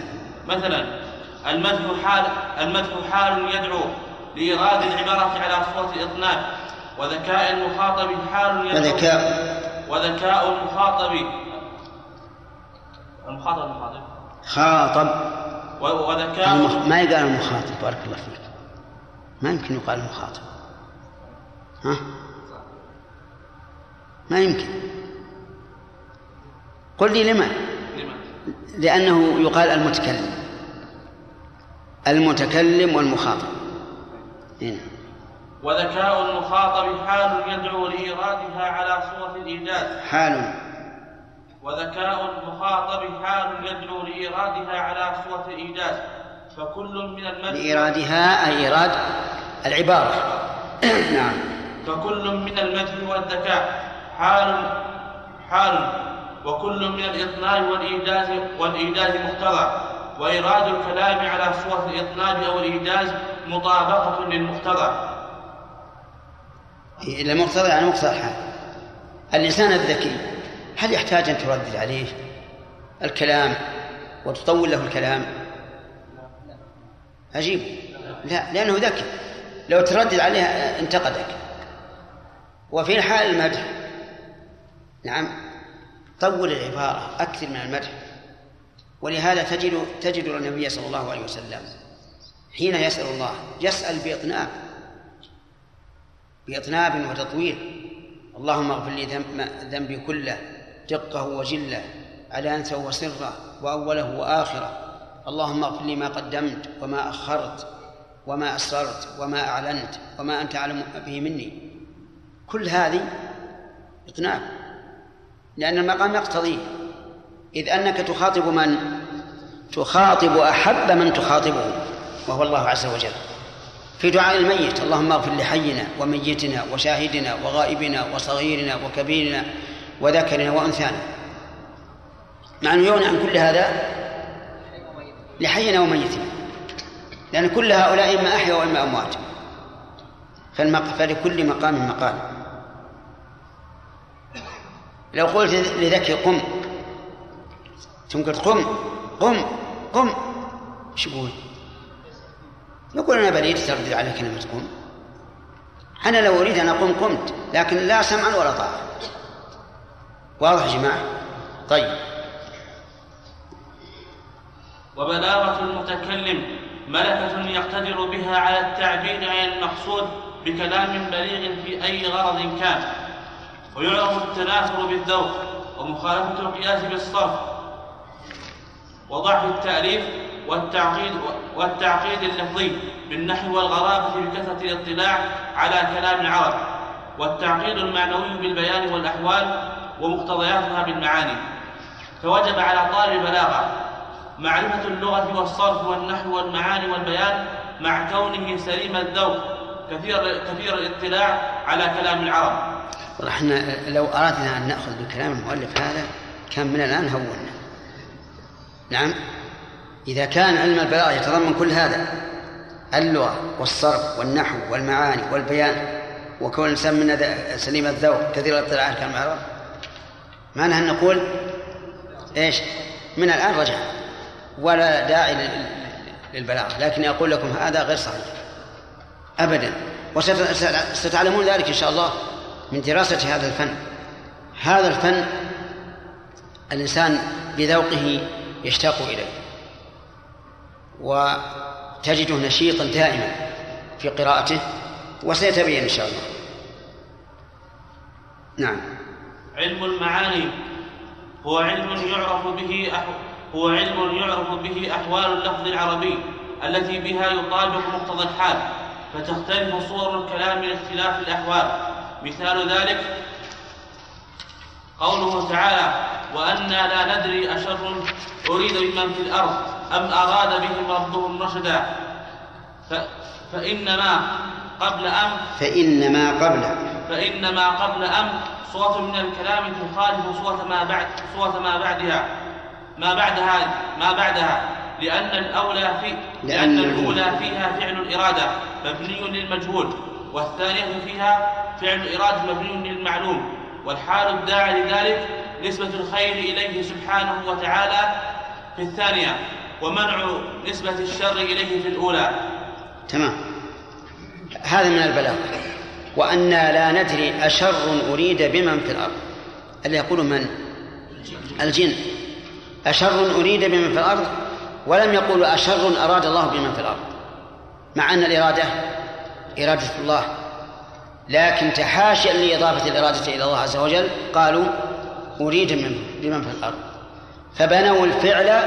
مثلا المدح حال المدح حال يدعو لإيراد العبارة على صورة الإطناب وذكاء المخاطب حال يدعو وذكاء. وذكاء المخاطب المخاطب المخاطب. خاطب. وذكاء المخ... ما يقال المخاطب بارك الله فيك. ما يمكن يقال المخاطب ها؟ ما يمكن. قل لي لما لأنه يقال المتكلم. المتكلم والمخاطب. هنا. وذكاء المخاطب حال يدعو لإيرادها على صورة الإيجاز حال. وذكاء المخاطب حال يدعو لإيرادها على صورة الإيجاز فكل من المدح لإيرادها أي إيراد العبارة. [COUGHS] نعم. فكل من المدح والذكاء حال حال. وكل من الإطناب والإيجاز والإيجاز مقتضى. وإيراد الكلام على صورة الإطناب أو الإيجاز مطابقة للمقتضى. المقتضى يعني مقتضى الحال الإنسان الذكي هل يحتاج أن تردد عليه الكلام وتطول له الكلام؟ عجيب. لا لأنه ذكي. لو تردد عليه انتقدك. وفي حال المدح. نعم. طول العبارة أكثر من المدح. ولهذا تجد تجد النبي صلى الله عليه وسلم حين يسأل الله يسأل بإطناب. بإطناب وتطويل. اللهم اغفر لي ذنبي كله دقه وجله علانته وسره وأوله وآخره. اللهم اغفر لي ما قدمت وما أخرت وما أسررت وما أعلنت وما أنت أعلم به مني. كل هذه إطناب. لأن المقام يقتضيه. إذ أنك تخاطب من؟ تخاطب أحب من تخاطبه وهو الله عز وجل. في دعاء الميت اللهم اغفر لحينا وميتنا وشاهدنا وغائبنا وصغيرنا وكبيرنا وذكرنا وأنثانا. مع أنه يغني عن كل هذا لحينا وميتنا. لأن كل هؤلاء إما أحيا وإما أموات. فلكل مقام مقام. لو قلت لذكي قم. قلت قم قم قم. إيش يقول؟ يقول أنا بريد تردد على كلمة قم. أنا لو أريد أن اقوم قمت لكن لا سمعا ولا طاعة. واضح يا جماعة؟ طيب. وبلاغة المتكلم ملكة يقتدر بها على التعبير عن المقصود بكلام بليغ في أي غرض كان. ويعرف التناثر بالذوق ومخالفة القياس بالصرف. وضعف التأليف والتعقيد والتعقيد اللفظي بالنحو والغرابة بكثرة الاطلاع على كلام العرب والتعقيد المعنوي بالبيان والأحوال ومقتضياتها بالمعاني. فوجب على طالب البلاغة معرفة اللغة والصرف والنحو والمعاني والبيان مع كونه سليم الذوق كثير كثير الاطلاع على كلام العرب. إحنا لو أردنا أن نأخذ بكلام المؤلف هذا كان من الآن هونا نعم؟ إذا كان علم البلاغة يتضمن كل هذا اللغة والصرف والنحو والمعاني والبيان وكون الإنسان من سليم الذوق كثير الاطلاع على كلام العرب معنى أن نقول إيش؟ من الآن رجع. ولا داعي للبلاغة. لكن أقول لكم هذا غير صحيح. أبدا. وستعلمون ذلك إن شاء الله. من دراسة هذا الفن. هذا الفن الإنسان بذوقه يشتاق إليه. وتجده نشيطا دائما في قراءته وسيتبين إن شاء الله. نعم. علم المعاني هو علم يعرف به هو علم يعرف به أحوال اللفظ العربي التي بها يطابق مقتضى الحال فتختلف صور الكلام لاختلاف الأحوال. مثال ذلك قوله تعالى وأنا لا ندري أشر أريد بمن في الأرض أم أراد بهم ربهم رشدا. فإنما قبل أم فإنما قبل. فإنما قبل أم صوت من الكلام تخالف صوت ما بعد صوت ما بعدها. ما بعدها ما بعدها. لأن الأولى في لأن, لأن الأولى. فيها فعل الإرادة مبني للمجهول. والثانية فيها فعل الإرادة مبني للمعلوم والحال الداعي لذلك نسبة الخير إليه سبحانه وتعالى في الثانية ومنع نسبة الشر إليه في الأولى. تمام. هذا من البلاغة وأنا لا ندري أشر أريد بمن في الأرض. اللي يقول من؟ الجن. أشر أريد بمن في الأرض ولم يقولوا أشر أراد الله بمن في الأرض. مع أن الإرادة إرادة الله. لكن تحاشيا لإضافة الإرادة إلى الله عز وجل قالوا أريد من بمن في الأرض. فبنوا الفعل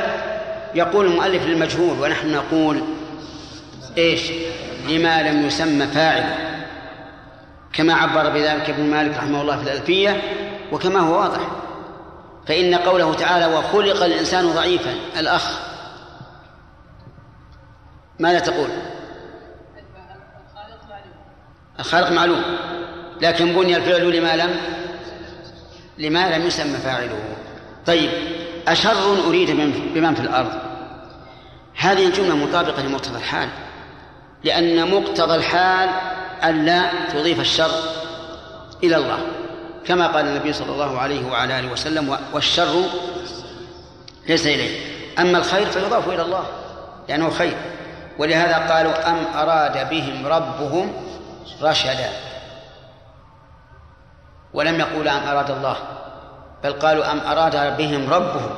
يقول المؤلف للمجهول ونحن نقول إيش؟ لما لم يسمى فاعل. كما عبر بذلك ابن مالك رحمه الله في الألفية وكما هو واضح. فإن قوله تعالى وخلق الإنسان ضعيفا الأخ ماذا تقول؟ الخالق معلوم لكن بني الفعل لما لم لما لم يسمى فاعله. طيب أشر أريد بمن في الأرض؟ هذه الجملة مطابقة لمقتضى الحال لأن مقتضى الحال ألا تضيف الشر إلى الله كما قال النبي صلى الله عليه وعلى آله وسلم والشر ليس إليه. أما الخير فيضاف إلى الله لأنه خير. ولهذا قالوا أم أراد بهم ربهم رشدا ولم يقول أم أراد الله بل قالوا أم أراد بهم ربهم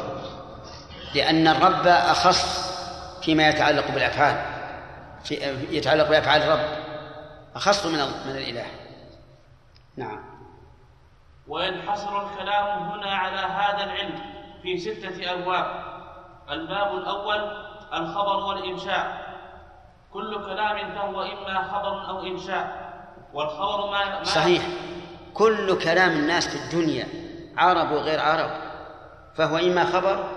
لأن الرب أخص فيما يتعلق بالأفعال في يتعلق بأفعال الرب أخص من من الإله. نعم. وينحصر الكلام هنا على هذا العلم في ستة أبواب الباب الأول الخبر والإنشاء. كل كلام فهو إما خبر أو إنشاء. والخبر ما, ما صحيح. كل كلام الناس في الدنيا عرب وغير عرب فهو إما خبر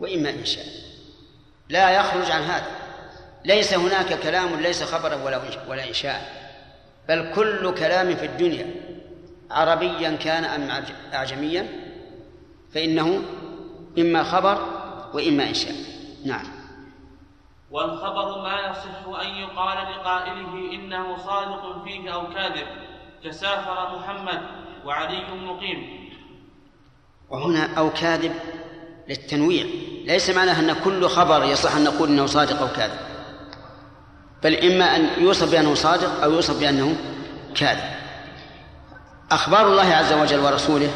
وإما إنشاء. لا يخرج عن هذا. ليس هناك كلام ليس خبرا ولا ولا إنشاء. بل كل كلام في الدنيا عربيا كان أم أعجميا فإنه إما خبر وإما إنشاء. نعم. والخبر ما يصح أن يقال لقائله إنه صادق فيه أو كاذب. كسافر محمد وعلي مقيم. وهنا أو كاذب للتنويع. ليس معناه أن كل خبر يصح أن نقول أنه صادق أو كاذب. بل إما أن يوصف بأنه صادق أو يوصف بأنه كاذب. أخبار الله عز وجل ورسوله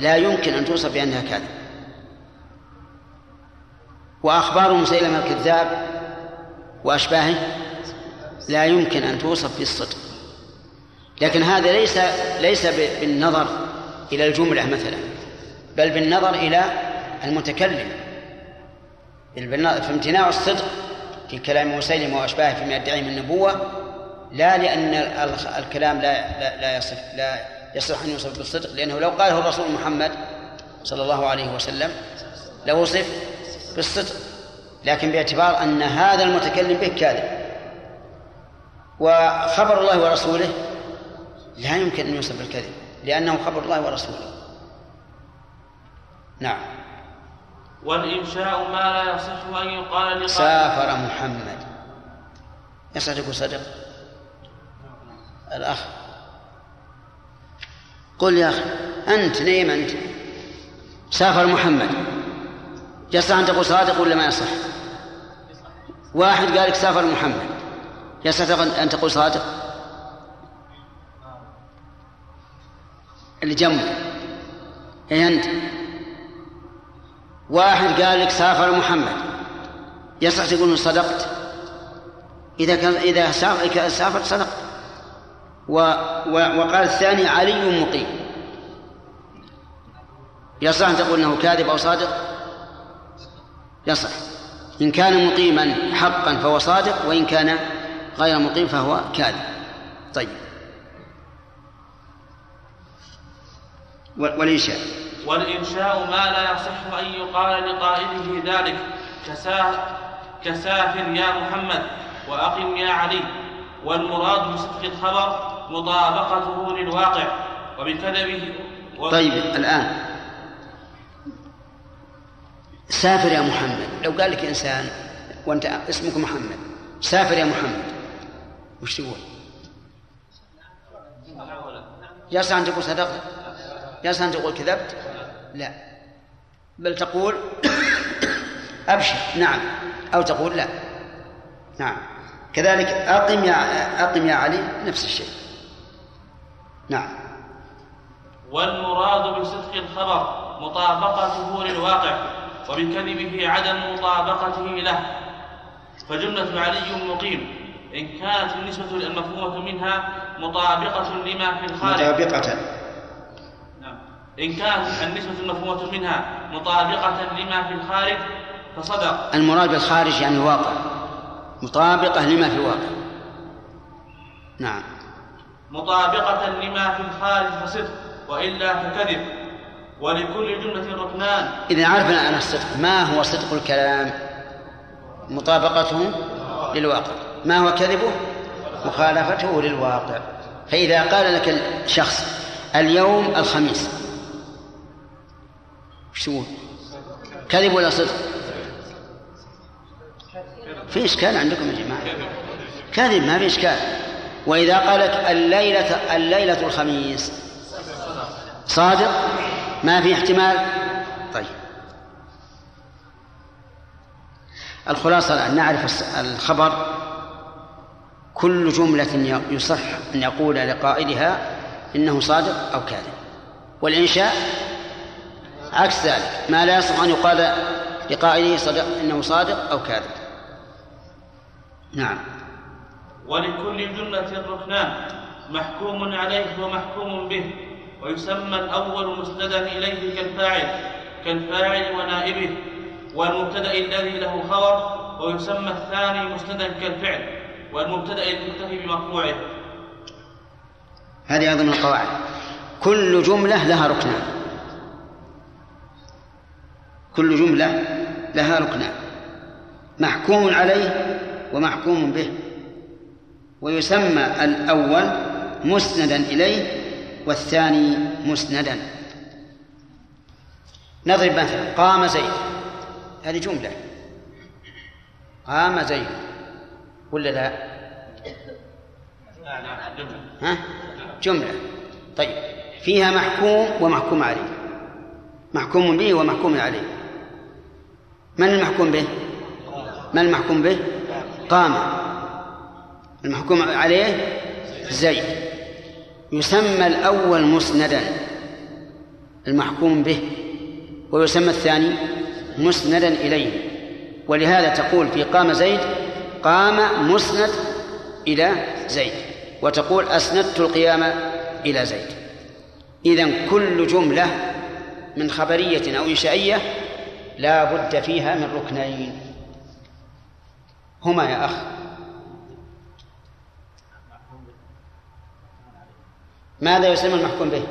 لا يمكن أن توصف بأنها كاذب وأخبار مسيلمة الكذاب وأشباهه لا يمكن أن توصف بالصدق. لكن هذا ليس ليس بالنظر إلى الجملة مثلا بل بالنظر إلى المتكلم. في امتناع الصدق في كلام مسيلمة وأشباهه فيما يدعي من النبوة لا لأن الكلام لا لا, لا يصف لا يصح أن يوصف بالصدق لأنه لو قاله الرسول محمد صلى الله عليه وسلم لوصف بالصدق. لكن باعتبار أن هذا المتكلم به كاذب. وخبر الله ورسوله لا يمكن أن يوصف بالكذب لأنه خبر الله ورسوله. نعم. والإنشاء ما لا يصح أن يقال لقائل. سافر محمد. يصح تقول صدق؟ الأخ. قل يا أخي أنت نيم أنت. سافر محمد. يصح أن تقول صادق ولا ما يصح؟ واحد قال لك سافر محمد يصح أن تقول صادق؟ اللي جنبه. أي أنت؟ واحد قال لك سافر محمد يصح تقول صدقت؟ إذا كان إذا سافر صدقت. و وقال الثاني علي مقيم. يصح أن تقول أنه كاذب أو صادق؟ يصح. إن كان مقيما حقا فهو صادق وإن كان غير مقيم فهو كاذب. طيب. والإنشاء. والإنشاء ما لا يصح أن يقال لقائله ذلك. كسافر يا محمد وأقم يا علي. والمراد بصدق الخبر مطابقته للواقع وبكذبه طيب الآن. سافر يا محمد. لو قال لك إنسان وأنت اسمك محمد سافر يا محمد وش تقول؟ يصح أن تقول صدقت؟ يصح أن تقول كذبت؟ لا. بل تقول [COUGHS] أبشر نعم. أو تقول لا. نعم. كذلك أقم يا أقم يا علي نفس الشيء. نعم. والمراد بصدق الخبر مطابقته للواقع وبكذبه عدم مطابقته له. فجملة علي مقيم. إن كانت النسبة المفهومة منها مطابقة لما في الخارج. مطابقة. نعم. إن كانت النسبة المفهومة منها مطابقة لما في الخارج فصدق. المراد بالخارج يعني الواقع. مطابقة لما في الواقع. نعم. مطابقة لما في الخارج فصدق. وإلا فكذب. ولكل جملة ركنان. إذا عرفنا أن الصدق ما هو صدق الكلام؟ مطابقته للواقع. ما هو كذبه؟ مخالفته للواقع. فإذا قال لك الشخص اليوم الخميس وش تقول؟ كذب ولا صدق؟ في إشكال عندكم يا جماعة. كذب ما في إشكال. وإذا قال لك الليلة الليلة الخميس صادق؟ ما في احتمال؟ طيب. الخلاصة أن نعرف الخبر. كل جملة يصح أن يقول لقائلها إنه صادق أو كاذب. والإنشاء عكس ذلك ما لا يصح أن يقال لقائله صدق إنه صادق أو كاذب. نعم. ولكل جملة ركنان محكوم عليه ومحكوم به. ويسمى الأول مسندا إليه كالفاعل كالفاعل ونائبه والمبتدأ الذي له خبر ويسمى الثاني مسندا كالفعل والمبتدأ المكتفي بمرفوعه هذه أيضا من القواعد. كل جملة لها ركنان كل جملة لها ركنان محكوم عليه ومحكوم به. ويسمى الأول مسندا إليه والثاني مسندا. نضرب مثلا قام زيد. هذه جملة. قام زيد. ولا لا؟ ها؟ جملة. طيب. فيها محكوم ومحكوم عليه. محكوم به ومحكوم عليه. من المحكوم به؟ من المحكوم به؟ قام. المحكوم عليه؟ زيد. يسمى الأول مسندا المحكوم به ويسمى الثاني مسندا إليه. ولهذا تقول في قام زيد قام مسند إلى زيد وتقول أسندت القيام إلى زيد. إذا كل جملة من خبرية أو إنشائية لا بد فيها من ركنين. هما يا أخ. ماذا يسمى المحكوم به؟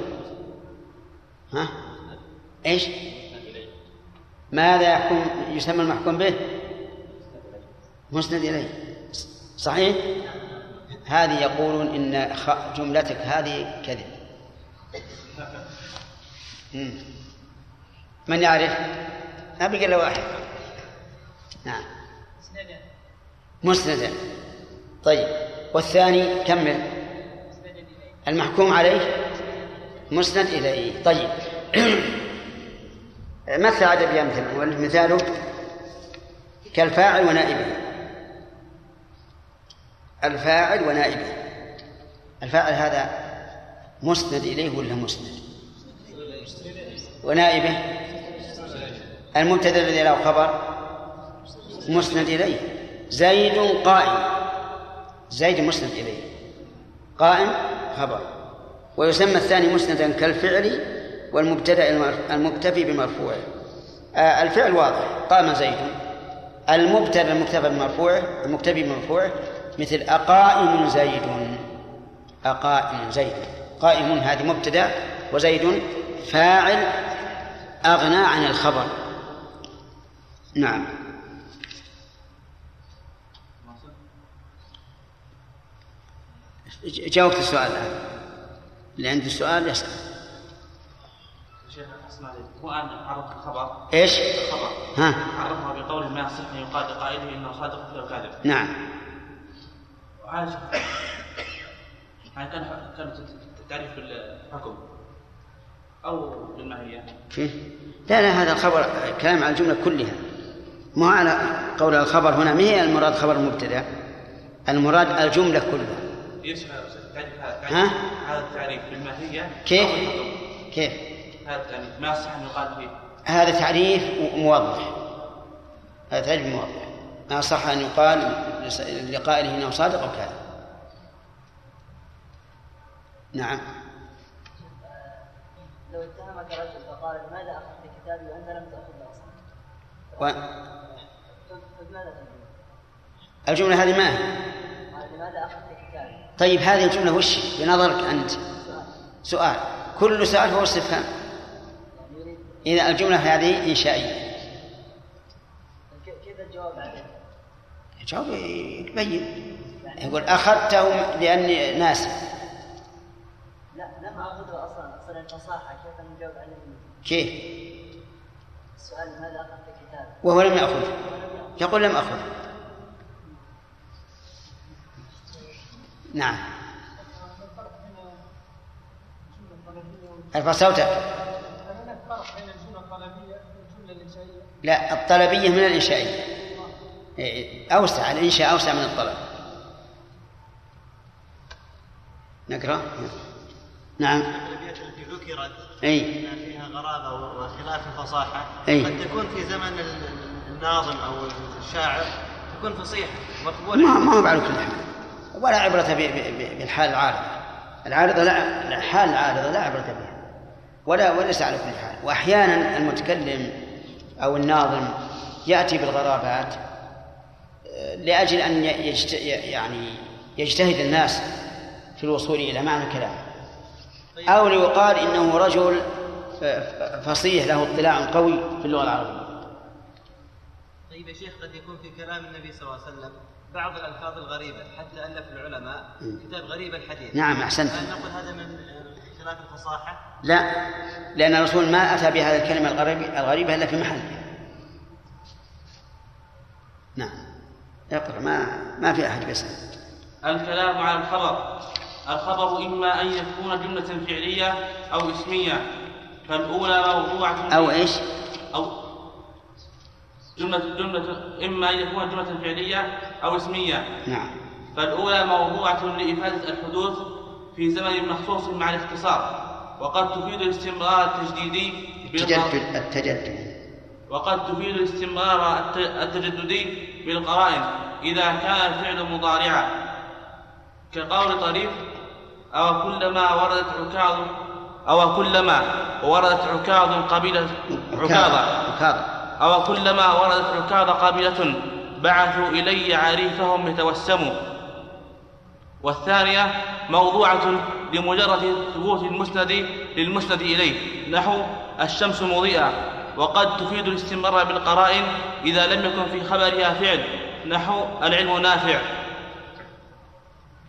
ها؟ إيش؟ ماذا يحكم يسمى المحكوم به؟ مسند إليه. صحيح؟ هذه يقولون إن جملتك هذه كذب. من يعرف؟ أبي إلا واحد. نعم. مسندا طيب. والثاني كمل. المحكوم عليه مسند إليه. طيب. [CLEARS THROAT] مثل عدد بأمثلة؟ مثاله كالفاعل ونائبه. الفاعل ونائبه. الفاعل هذا مسند إليه ولا مسند؟ ونائبه. المبتدأ الذي له خبر مسند إليه. زيد قائم. زيد مسند إليه. قائم خبر ويسمى الثاني مسندا كالفعل والمبتدا المكتفي بمرفوعه. آه الفعل واضح. قام زيد؟ المبتدا المكتفى بمرفوعه المكتفي بمرفوعه مثل أقائم زيد. أقائم زيد. قائم هذه مبتدا وزيد فاعل أغنى عن الخبر. نعم. جاوبت السؤال الآن. اللي عنده سؤال يسأل. شيخ أسمع هو الان عرف الخبر. إيش؟ الخبر. ها. عرفها بقول ما يصح أن يقال لقائله إنه صادق أو كاذب نعم. وعايش يعني كان كان تعريف بالحكم. أو بالماهيه فيه لا لا هذا الخبر كلام على الجملة كلها. ما على قول الخبر هنا. ما هي المراد خبر المبتدأ؟ المراد الجملة كلها. يشمل ها؟ هذا التعريف بالماهيه كيف؟ أو بالحكم. كيف؟ هذا التعريف ما يصح أن يقال فيه هذا تعريف موضح هذا تعريف موضح ما صح أن يقال لقائله إنه صادق أو كاذب نعم لو اتهمك رجل فقال لماذا أخذت كتابي وأنت لم تاخذه أصلا؟ و... فماذا تقول؟ الجملة هذه ما هي لماذا كتابي؟ طيب هذه الجملة وش بنظرك أنت؟ سؤال. كل سؤال هو استفهام. إذا الجملة هذه إنشائية. كيف- الجواب عليه؟ جواب يبين. يقول أخذته لأني ناسي. لا لم أخذه أصلا أصلا الفصاحة. كيف نجاوب عليه؟ كيف؟ السؤال لماذا أخذت كتابي؟ وهو لم يأخذ يقول لم أخذ نعم. ارفع صوتك؟ لا الطلبية من الإنشائية. إيه، أوسع الإنشاء أوسع من الطلب. نقرأ؟ نعم. الأدبيات التي ذكرت أي. فيها غرابة وخلاف الفصاحة. أي. قد تكون في زمن ال- الناظم أو الشاعر تكون فصيحة مقبولة. ما ما هو على كل حال ولا عبرة بالحال العارضة. العارضة لا الحال العارضة لا عبرة بها. ولا وليس على كل حال. وأحيانا المتكلم أو الناظم يأتي بالغرابات آه، لأجل أن يجت... يعني يجتهد الناس في الوصول إلى معنى كلامه أو ليقال إنه رجل فصيح له اطلاع قوي في اللغة العربية. طيب يا شيخ قد يكون في كلام النبي صلى الله عليه وسلم بعض الألفاظ الغريبة حتى ألف العلماء كتاب غريب الحديث. نعم أحسنت. هل نقول هذا من خلاف الفصاحة؟ لا لأن الرسول ما أتى بهذه الكلمة الغريبة الغريبة إلا في محلها نعم. اقرأ ما ما في أحد بيسأل. الكلام على الخبر. الخبر إما أن يكون جملة فعلية أو اسمية فالأولى موضوعة أو إيش؟ أو جملة جملة إما أن يكون جملة فعلية أو اسمية. نعم. فالأولى موضوعة لإفادة الحدوث في زمن مخصوص مع الاختصار وقد تفيد الاستمرار التجديدي التجدد التجدد. وقد تفيد الاستمرار الت- التجددي بالقرائن إذا كان الفعل مضارعا. كقول طريف أو كلما وردت عكاظ أو كلما وردت عكاظ قبيلة عكاظة عكاظة أو كلما وردت عكاظ قبيلة بعثوا إلي عريفهم يتوسموا والثانية موضوعة لمجرد ثبوت المسند للمسند إليه. نحو الشمس مضيئة وقد تفيد الاستمرار بالقرائن إذا لم يكن في خبرها فعل. نحو العلم نافع.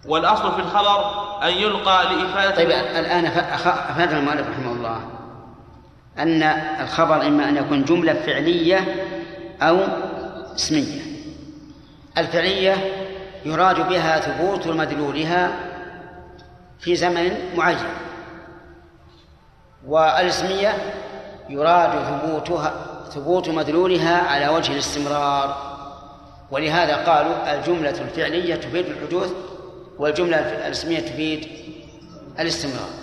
والأصل في الخبر أن يلقى لإفادة طيب الآن أفاد المؤلف رحمه أن الخبر إما أن يكون جملة فعلية أو اسمية. الفعلية يراد بها ثبوت مدلولها في زمن معين والاسمية يراد ثبوتها ثبوت مدلولها على وجه الاستمرار. ولهذا قالوا الجملة الفعلية تفيد الحدوث والجملة الاسمية تفيد الاستمرار.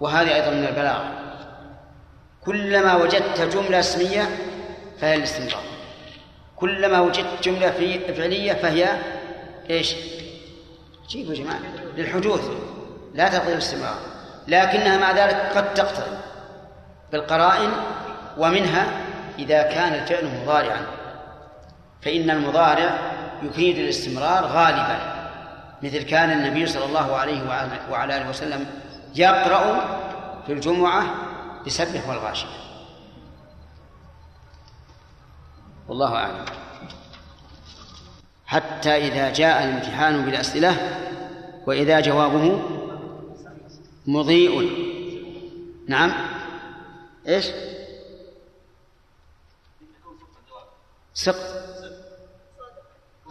وهذه أيضا من البلاغة كلما وجدت جملة اسمية فهي الاستمرار كلما وجدت جملة فعلية فهي إيش؟ جيبوا يا جماعة. للحدوث لا تقضي الاستمرار. لكنها مع ذلك قد تقتضي بالقرائن ومنها إذا كان الفعل مضارعا. فإن المضارع يفيد الاستمرار غالبا. مثل كان النبي صلى الله عليه وعلى آله وسلم يقرأ في الجمعة بسبح والغاشية. والله أعلم. حتى إذا جاء الامتحان بالأسئلة وإذا جوابه مضيء. نعم. إيش؟ صدق.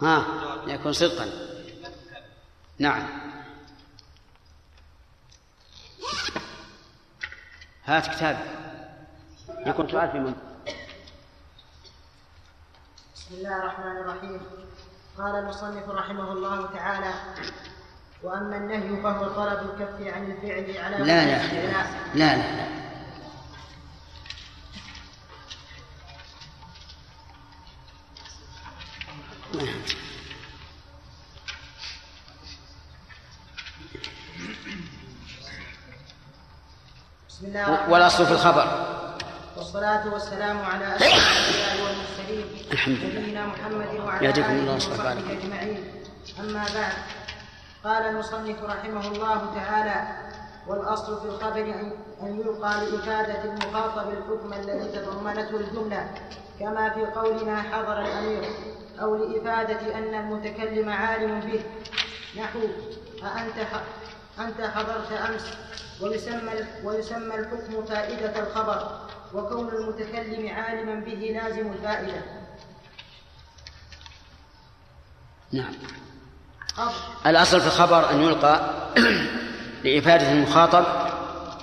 ها يكون صدقا. نعم. هات كتاب. يكون سؤال في من بسم الله الرحمن الرحيم. قال المصنف رحمه الله تعالى وأما النهي فهو طلب الكف عن الفعل على لا يا الاستعلاء. لا لا لا. بسم والأصل في الخبر. والصلاة والسلام على أشرف الأنبياء والمرسلين الحمد لله. نبينا محمد وعلى آله وصحبه. أجمعين. أما بعد قال المصنف رحمه الله تعالى والأصل في الخبر أن يلقى لإفادة المخاطب الحكم الذي تضمنته الجملة كما في قولنا حضر الأمير أو لإفادة أن المتكلم عالم به. نحو أأنت أنت حضرت أمس ويسمى ويسمى الحكم فائدة الخبر وكون المتكلم عالما به لازم الفائدة. نعم. الأصل في الخبر أن يلقى [CLEARS THROAT] لإفادة المخاطب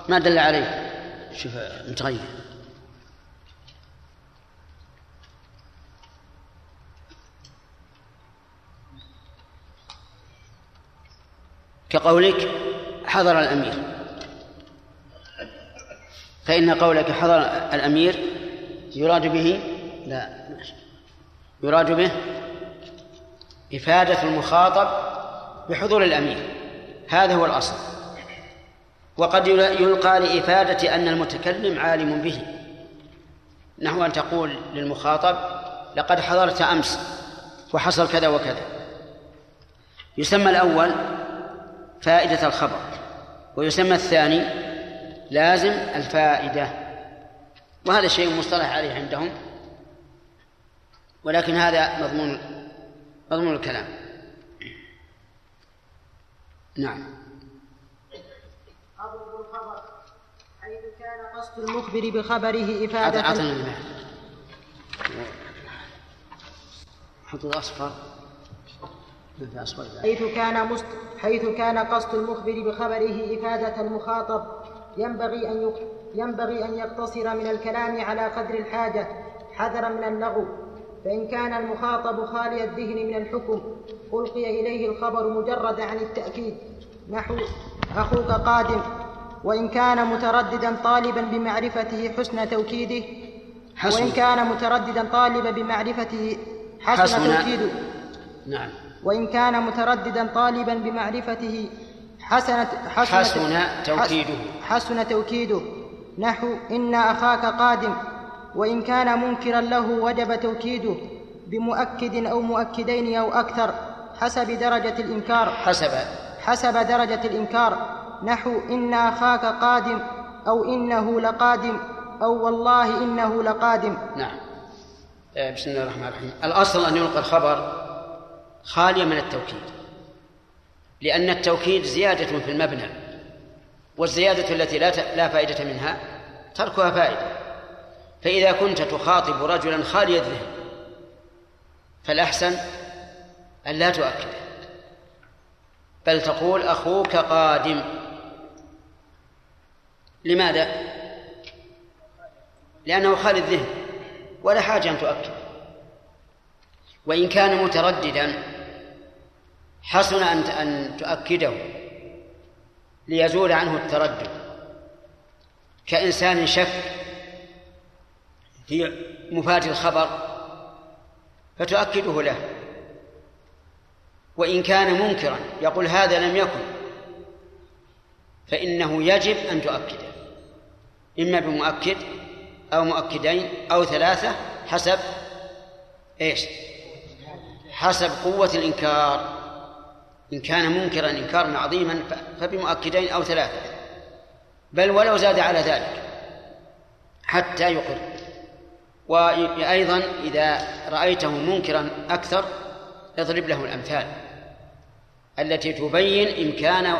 ما دل عليه. شوف متغير. كقولك حضر الأمير. فإن قولك حضر الأمير يراد به لا. يراد به إفادة المخاطب بحضور الأمير. هذا هو الأصل. وقد يلقى لإفادة أن المتكلم عالم به. نحو أن تقول للمخاطب لقد حضرت أمس وحصل كذا وكذا. يسمى الأول فائدة الخبر. ويسمى الثاني لازم الفائدة. وهذا شيء مصطلح عليه عندهم ولكن هذا مضمون مضمون الكلام. نعم. الخبر. حيث كان قصد المخبر بخبره إفادة. أعطنا الماء حط الأصفر ما في أصفر لا. حيث كان مست... حيث كان قصد المخبر بخبره إفادة المخاطب. ينبغي أن يك... ينبغي أن يقتصر من الكلام على قدر الحاجة. حذرا من اللغو فإن كان المخاطب خالي الذهن من الحكم ألقي إليه الخبر مجرد عن التأكيد. نحو أخوك قادم. وإن كان مترددا طالبا بمعرفته حسن توكيده. حسن. وإن كان مترددا طالبا بمعرفته حسن, حسن. توكيده. نعم. وإن كان مترددا طالبا بمعرفته حسن حسن, حسن توكيده. حسن توكيده. نحو إن أخاك قادم وإن كان منكرا له وجب توكيده بمؤكد أو مؤكدين أو أكثر حسب درجة الإنكار. حسب. حسب درجة الإنكار. نحو إن أخاك قادم أو إنه لقادم أو والله إنه لقادم. نعم. آه، بسم الله الرحمن الرحيم. الأصل أن يلقى الخبر خاليا من التوكيد لأن التوكيد زيادة في المبنى والزيادة التي لا لا فائدة منها تركها فائدة. فإذا كنت تخاطب رجلا خالي الذهن فالأحسن أن لا تؤكده بل تقول أخوك قادم. لماذا؟ لأنه خالي الذهن ولا حاجة أن تؤكد. وإن كان مترددا حسن أن أن تؤكده ليزول عنه التردد. كإنسان شك في مفاد الخبر فتؤكده له. وإن كان منكرا يقول هذا لم يكن فإنه يجب أن تؤكده. إما بمؤكد أو مؤكدين أو ثلاثة حسب إيش؟ حسب قوة الإنكار. إن كان منكرا إنكارا عظيما فبمؤكدين أو ثلاثة بل ولو زاد على ذلك حتى يقر. وأيضا إذا رأيته منكرا أكثر اضرب له الأمثال التي تبين إمكان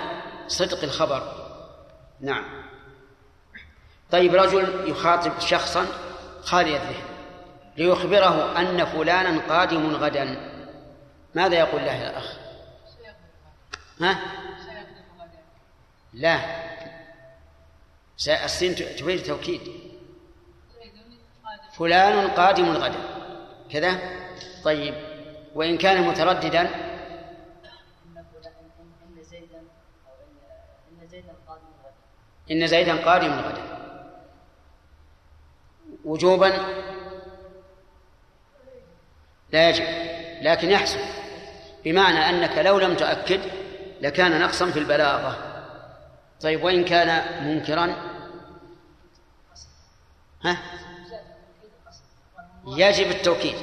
صدق الخبر. نعم. طيب رجل يخاطب شخصا خالي الذهن ليخبره أن فلانا قادم غدا ماذا يقول له يا أخ؟ ها؟ لا. السين تفيد التوكيد فلان قادم غدا كذا؟ طيب. وإن كان مترددا؟ إن زيدا قادم غدا وجوبا؟ لا يجب. لكن يحصل بمعنى أنك لو لم تؤكد لكان نقصا في البلاغة. طيب وإن كان منكرا؟ ها؟ يجب التوكيد.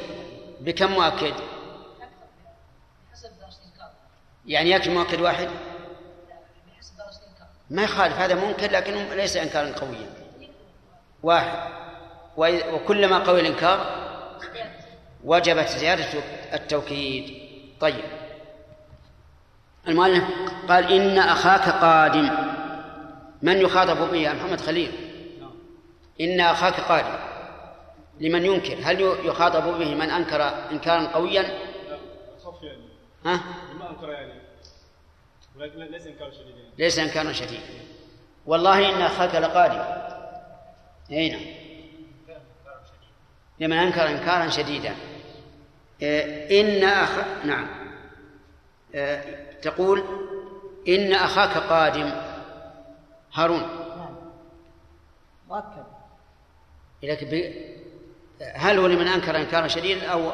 بكم مؤكد؟ يعني يكفي مؤكد واحد؟ ما يخالف هذا منكر لكنه ليس إنكارا قويا. واحد. وكلما قوي الإنكار وجبت زيادة التوكيد. طيب. المؤلف قال إن أخاك قادم. من يخاطب به يا محمد خليل. إن أخاك قادم. لمن ينكر؟ هل يخاطب به من أنكر إنكارا قويا؟ ها؟ ما انكر يعني ليس انكارا شديدا ليس إنكارا شديدا. والله إن أخاك لقادم. أي نعم. لمن أنكر إنكارا شديدا. إن اخ نعم. تقول إن أخاك قادم. هارون. نعم. مؤكد. لكن. هل هو لمن أنكر إنكارا شديدا أو لا.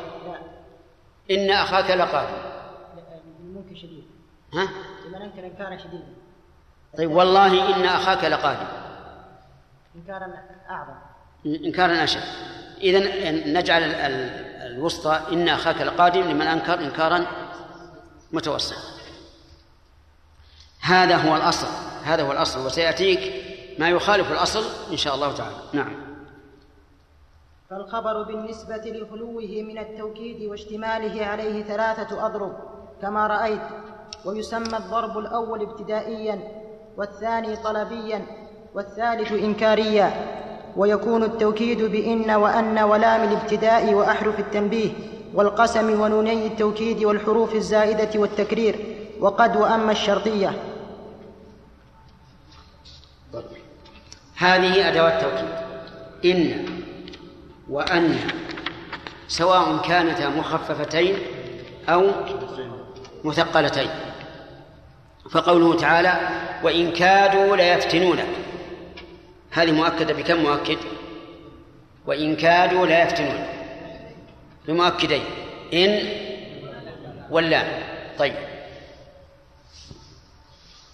إن أخاك لقادم المنكر شديد. ها؟ لمن أنكر إنكارا شديدا. طيب والله إن أخاك لقادم إنكارا أعظم. إنكارا أشد. اذا نجعل ال- ال- الوسطى إن أخاك لقادم لمن أنكر إنكارا متوسط هذا هو الأصل هذا هو الأصل وسيأتيك ما يخالف الأصل إن شاء الله تعالى. نعم. فالخبر بالنسبة لخلوه من التوكيد واشتماله عليه ثلاثة أضرب كما رأيت ويسمى الضرب الأول ابتدائيا والثاني طلبيا والثالث إنكاريا ويكون التوكيد بإن وأن ولام الابتداء وأحرف التنبيه والقسم ونوني التوكيد والحروف الزائدة والتكرير وقد وأما الشرطية. هذه أدوات توكيد إن وأن سواء كانتا مخففتين أو مثقلتين. فقوله تعالى وإن كادوا ليفتنونك هذه مؤكدة بكم مؤكد؟ وإن كادوا ليفتنون بمؤكدين. إن واللام طيب.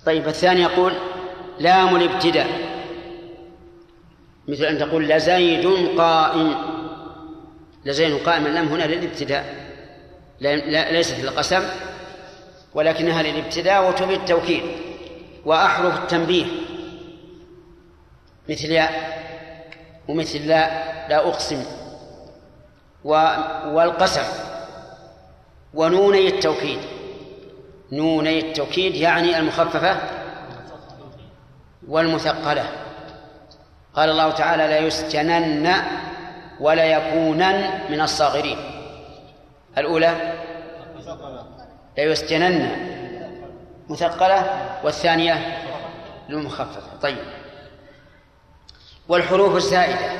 طيب الثاني يقول لام الابتداء. مثل أن تقول لزيد قائم. لزيد قائم اللام هنا للابتداء. لا لا ليست للقسم ولكنها للابتداء وتفيد التوكيد. وأحرف التنبيه. مثل ياء ومثل لا لا أقسم. و والقسم. ونوني التوكيد. نوني التوكيد يعني المخففة والمثقلة. قال الله تعالى لا يسجنن ولا يكونن من الصاغرين. الأولى لا يسجنن. مثقلة. والثانية المخففة طيب. والحروف الزائدة.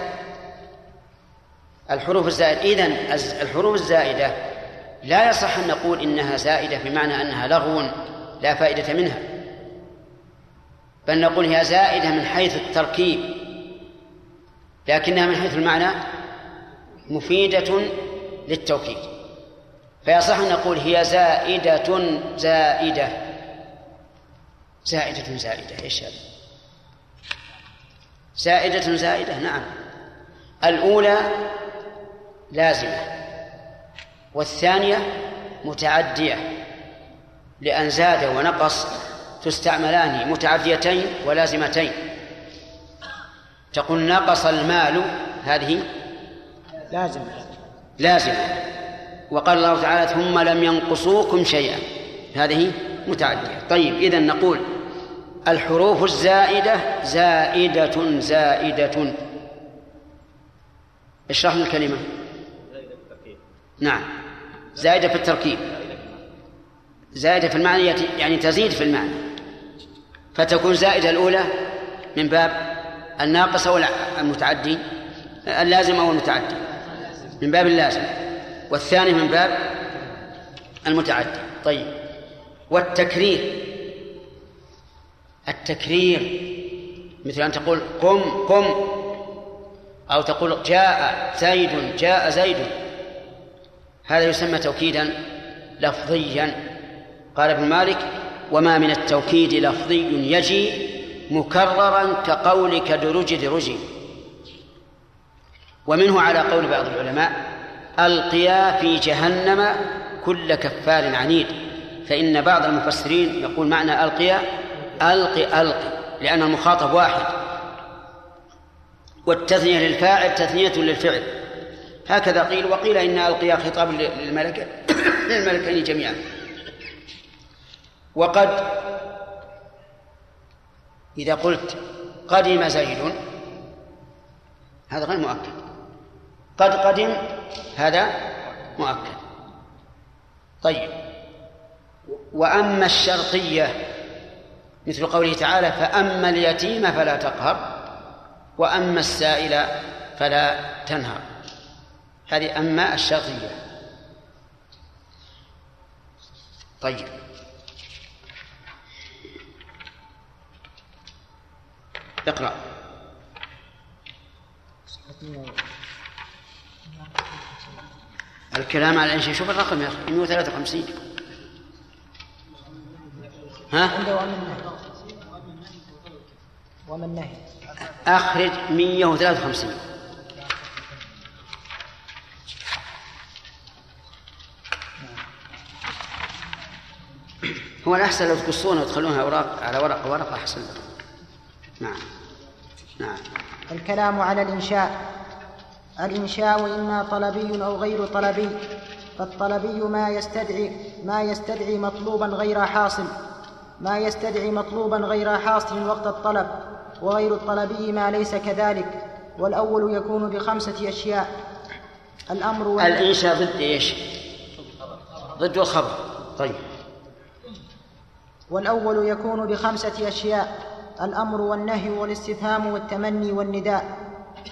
الحروف الزائدة. إذن الحروف الزائدة لا يصح أن نقول إنها زائدة بمعنى أنها لغو لا فائدة منها. بل نقول هي زائدة من حيث التركيب. لكنها من حيث المعنى مفيدة للتوكيد. فيصح أن نقول هي زائدة زائدة. زائدة زائدة إيش هذا؟ زائدة زائدة نعم. الأولى لازمة والثانية متعدية لأن زاد ونقص تستعملان متعديتين ولازمتين. تقول نقص المال هذه؟ لازم. لازمة وقال الله تعالى ثم لم ينقصوكم شيئا. هذه متعدية. طيب إذا نقول الحروف الزائدة زائدة زائدة. اشرح لي الكلمة. نعم. زائدة في التركيب. زائدة في المعنى يعني تزيد في المعنى. فتكون زائدة الأولى من باب الناقص أو المتعدي؟ اللازم أو المتعدي؟ من باب اللازم. والثاني من باب المتعدي. طيب. والتكرير. التكرير. مثل أن تقول قم قم. أو تقول جاء زيد جاء زيد. هذا يسمى توكيدا لفظيا. قال ابن مالك وما من التوكيد لفظي يجي مكررا كقولك درج درجي ومنه على قول بعض العلماء ألقيا في جهنم كل كفار عنيد. فإن بعض المفسرين يقول معنى ألقيا ألقي ألقي لأن المخاطب واحد. والتثنية للفاعل تثنية للفعل. هكذا قيل وقيل إن ألقيا خطاب للملك [COUGHS] للملكين جميعا. وقد إذا قلت قدم زيد هذا غير مؤكد. قد قدم هذا مؤكد. طيب. وأما الشرطية مثل قوله تعالى فأما اليتيم فلا تقهر وأما السائل فلا تنهر. هذه أما الشرطية. طيب. اقرأ الكلام على الانشاء شوف الرقم يا أخي 153 ها؟ عنده ومن نهي ومن نهي أخرج 153 هو الأحسن لو تقصونها وتخلونها أوراق على ورقة ورقة أحسن. لكم نعم. نعم. الكلام على الإنشاء. الإنشاء إما طلبي أو غير طلبي. فالطلبي ما يستدعي ما يستدعي مطلوبا غير حاصل. ما يستدعي مطلوبا غير حاصل وقت الطلب. وغير الطلبي ما ليس كذلك. والأول يكون بخمسة أشياء. الأمر. الإنشاء ضد إيش؟ ضد الخبر. طيب. والأول يكون بخمسة أشياء. الأمر والنهي والاستفهام والتمني والنداء.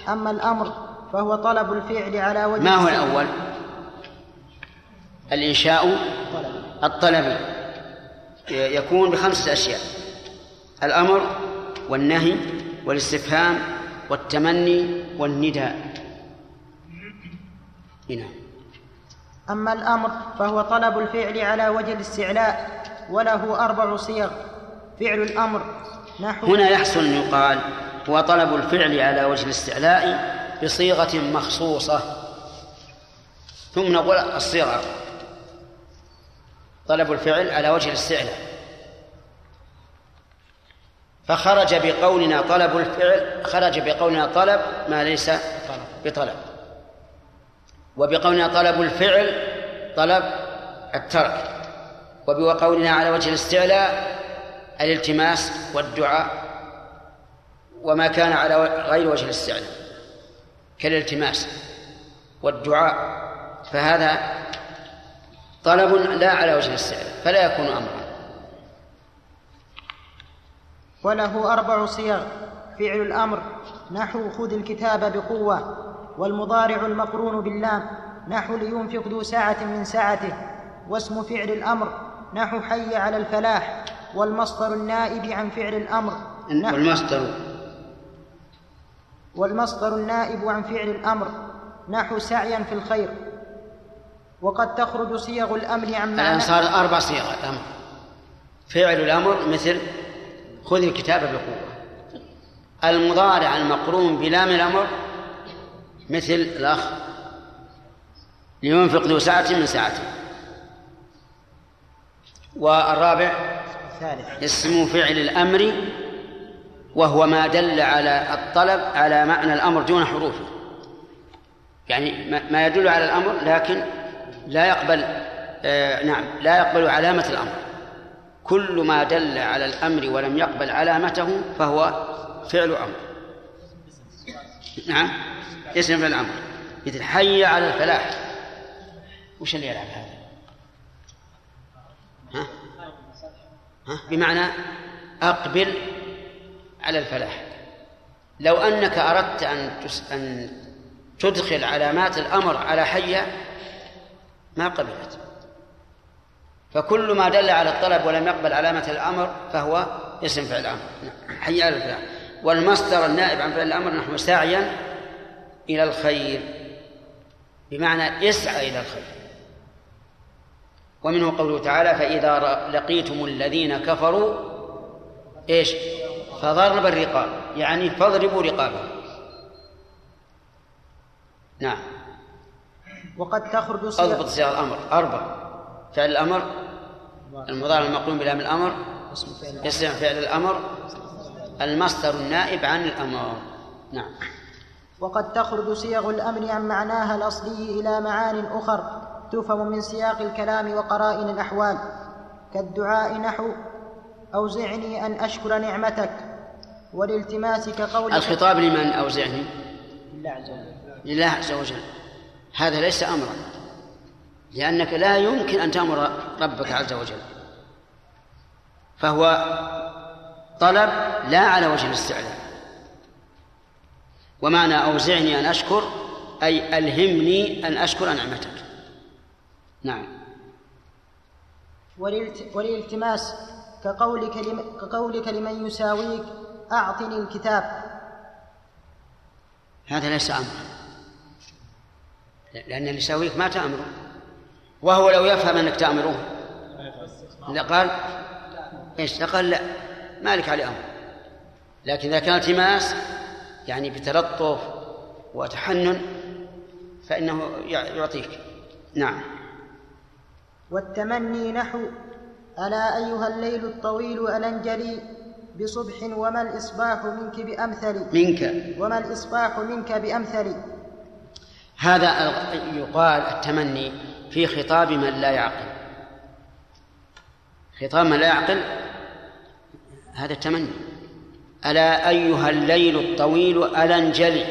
أما الأمر فهو طلب الفعل على وجه ما هو الأول؟ الإنشاء الطلبي يكون بخمسة أشياء. الأمر والنهي والاستفهام والتمني والنداء. هنا. أما الأمر فهو طلب الفعل على وجه الاستعلاء وله أربع صيغ. فعل الأمر هنا يحسن أن يقال هو طلب الفعل على وجه الاستعلاء بصيغة مخصوصة. ثم نقول الصيغة. طلب الفعل على وجه الاستعلاء. فخرج بقولنا طلب الفعل خرج بقولنا طلب ما ليس بطلب. وبقولنا طلب الفعل طلب الترك. وبقولنا على وجه الاستعلاء الالتماس والدعاء وما كان على غير وجه الاستعلاء كالالتماس والدعاء فهذا طلب لا على وجه الاستعلاء فلا يكون أمرا. وله أربع صيغ فعل الأمر نحو خذ الكتاب بقوة والمضارع المقرون باللام نحو لينفق ذو سعة من سعته واسم فعل الأمر نحو حي على الفلاح. والمصدر النائب عن فعل الأمر. نحو والمصدر. والمصدر النائب عن فعل الأمر. نحو سعيا في الخير. وقد تخرج صيغ الأمر عن الآن معنى صار أربع صيغ الأمر فعل الأمر مثل خذ الكتاب بقوة. المضارع المقرون بلام الأمر مثل الأخ. لينفق ذو سعة من سعته والرابع ثالث. اسم فعل الأمر وهو ما دل على الطلب على معنى الأمر دون حروفه. يعني ما- يدل على الأمر لكن لا يقبل آه نعم لا يقبل علامة الأمر. كل ما دل على الأمر ولم يقبل علامته فهو فعل أمر. نعم اسم فعل الأمر مثل حي على الفلاح. وش اللي يلعب هذا؟ ها؟ ها؟ بمعنى أقبل على الفلاح. لو أنك أردت أن. أن تدخل علامات الأمر على حية ما قبلت. فكل ما دل على الطلب ولم يقبل علامة الأمر فهو اسم فعل الأمر. حي على الفلاح. والمصدر النائب عن فعل الأمر نحو ساعيا إلى الخير. بمعنى اسعى إلى الخير. ومنه قوله تعالى فإذا لقيتم الذين كفروا إيش؟ فضرب الرقاب. يعني فاضربوا رقابهم. نعم. وقد تخرج أضبط صيغ الأمر. أربع. فعل الأمر المضارع المقرون بلام الأمر. اسم فعل الأمر المصدر النائب عن الأمر. نعم. وقد تخرج صيغ الأمر عن معناها الأصلي إلى معان أخر. تفهم من سياق الكلام وقرائن الأحوال. كالدعاء نحو أوزعني أن أشكر نعمتك والالتماس كقولك الخطاب لمن أوزعني؟ لله عز وجل. لله عز وجل. هذا ليس أمرا. لأنك لا يمكن أن تأمر ربك عز وجل. فهو طلب لا على وجه الاستعلاء. ومعنى أوزعني أن أشكر أي ألهمني أن أشكر نعمتك. نعم. والالتماس كقولك لم كقولك لمن يساويك أعطني الكتاب. هذا ليس امرا لأن اللي يساويك ما تأمره. وهو لو يفهم أنك تأمره. لقال إيش؟ لقال لا مالك عليه أمر. لكن إذا كان التماس يعني بتلطف وتحنن فإنه يع- يعطيك. نعم. والتمني نحو ألا أيها الليل الطويل ألنجلي بصبح وما الإصباح منك بأمثل؟ منك. وما الإصباح منك بأمثل؟ هذا ال- يقال التمني في خطاب من لا يعقل. خطاب من لا يعقل هذا التمني. ألا أيها الليل الطويل ألا انجلي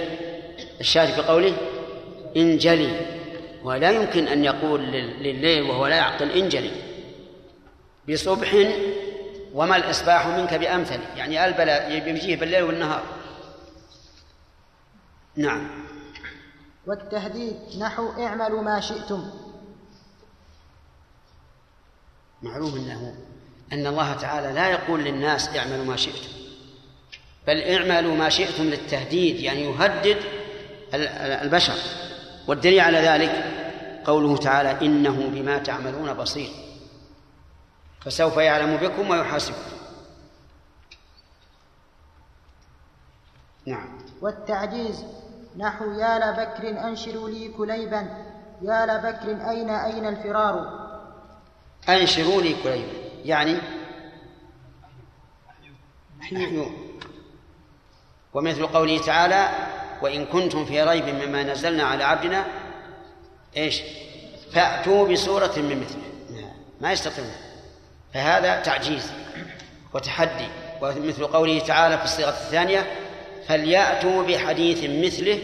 الشاهد في قوله إنجلي. ولا يمكن أن يقول لل- لليل وهو لا يعقل انجلي. بصبح وما الإصباح منك بأمثل؟ يعني البلاء يجيه بالليل والنهار. نعم. والتهديد نحو اعملوا ما شئتم. معلوم انه أن الله تعالى لا يقول للناس اعملوا ما شئتم. بل اعملوا ما شئتم للتهديد يعني يهدد ال- ال- البشر. والدليل على ذلك قوله تعالى إنه بما تعملون بصير. فسوف يعلم بكم ويحاسبكم. نعم. والتعجيز نحو يا لبكر أنشروا لي كليبا. يا لبكر أين أين الفرار؟ انشروا لي كليبا. يعني احيوا ومثل قوله تعالى وإن كنتم في ريب مما نزلنا على عبدنا إيش؟ فأتوا بسورة من مثله. ما يستطيعون. فهذا تعجيز وتحدي. ومثل قوله تعالى في الصيغة الثانية فليأتوا بحديث مثله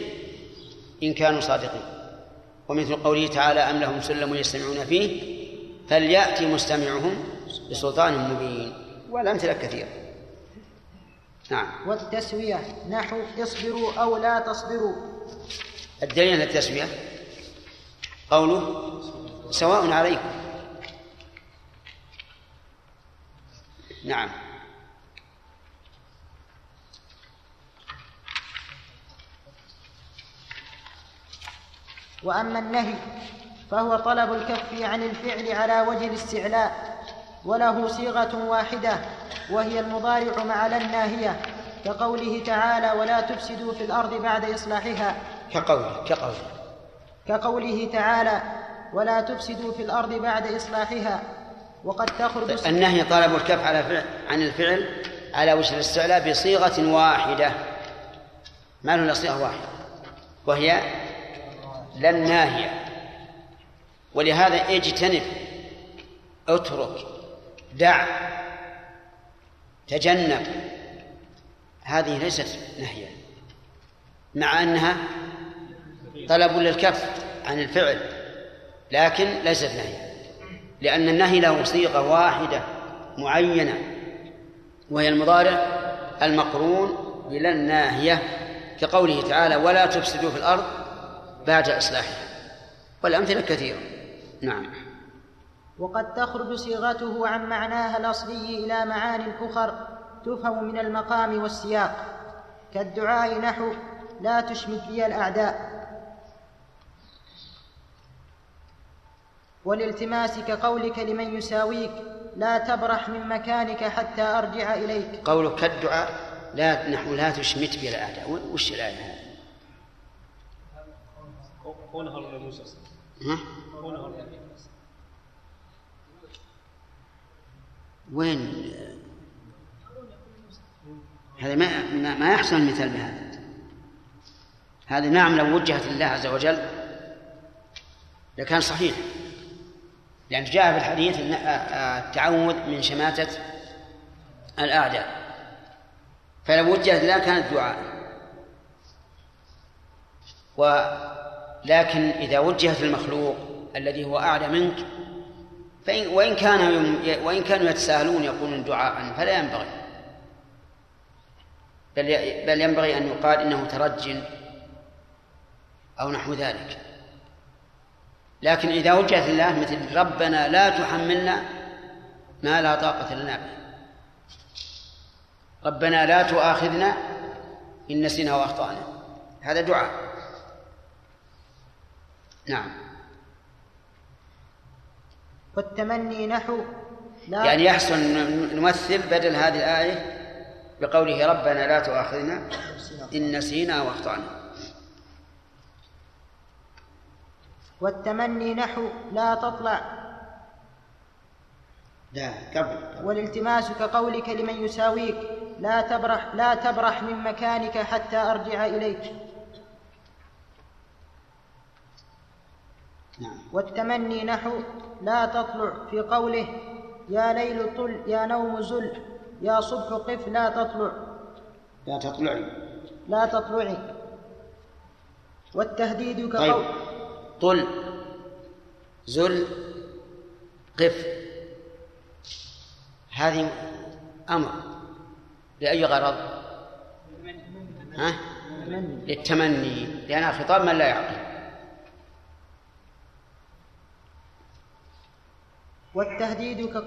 إن كانوا صادقين. ومثل قوله تعالى أم لهم سلم يستمعون فيه فليأتي مستمعهم بسلطان مبين. والأمثلة كثيرة. نعم. والتسوية. نحو اصبروا أو لا تصبروا. الدليل على التسوية قوله سواء عليكم. نعم. وأما النهي فهو طلب الكف عن الفعل على وجه الاستعلاء. وله صيغة واحدة وهي المضارع مع لا الناهية كقوله تعالى ولا تفسدوا في الأرض بعد إصلاحها كقوله كقوله. كقوله تعالى ولا تفسدوا في الأرض بعد إصلاحها وقد تخرج النهي طلب الكف على فعل عن الفعل على وجه الاستعلاء بصيغة واحدة. ما له إلا صيغة واحدة؟ وهي لا الناهية. ولهذا اجتنب اترك دع. تجنب. هذه ليست نهيا مع أنها طلب للكف عن الفعل لكن ليست نهيا لأن النهي له صيغة واحدة معينة وهي المضارع المقرون بلا الناهية كقوله تعالى ولا تفسدوا في الأرض بعد إصلاحها والأمثلة كثيرة. نعم. وقد تخرج صيغته عن معناها الأصلي إلى معان اخر تفهم من المقام والسياق. كالدعاء نحو لا تشمت بي الأعداء. والالتماس كقولك لمن يساويك لا تبرح من مكانك حتى أرجع إليك. قولك كالدعاء لا نحو لا تشمت بي الأعداء. وش الايه هذه؟ قولها لموسى ها؟ قولها وين؟ هذا ما ما- يحصل المثال بهذا. هذا نعم لو وجهت لله عز وجل لكان صحيح. لأن جاء في الحديث أن التعوذ من شماتة الأعداء. فلو وجهت لله كانت دعاء. ولكن إذا وجهت المخلوق الذي هو أعلى منك فإن وإن كان وإن كانوا يتساهلون يقولون دعاء فلا ينبغي. بل بل ينبغي أن يقال إنه ترج أو نحو ذلك. لكن إذا وجهت الله مثل ربنا لا تحملنا ما لا طاقة لنا به. ربنا لا تؤاخذنا إن نسينا وأخطأنا. هذا دعاء. نعم. والتمني نحو لا يعني يحسن نمثل بدل هذه الآية بقوله ربنا لا تؤاخذنا إن نسينا وأخطأنا. والتمني نحو لا تطلع. لا قبل. والالتماس كقولك لمن يساويك لا تبرح لا تبرح من مكانك حتى أرجع إليك. نعم. والتمني نحو لا تطلع في قوله يا ليل طل يا نوم زل يا صبح قف لا تطلع. لا تطلعي. لا تطلعي. والتهديد طيب. كقول طل زل قف. هذه أمر لأي غرض؟ ها؟ للتمني. لأنها خطاب من لا يعقل. والتهديد ك...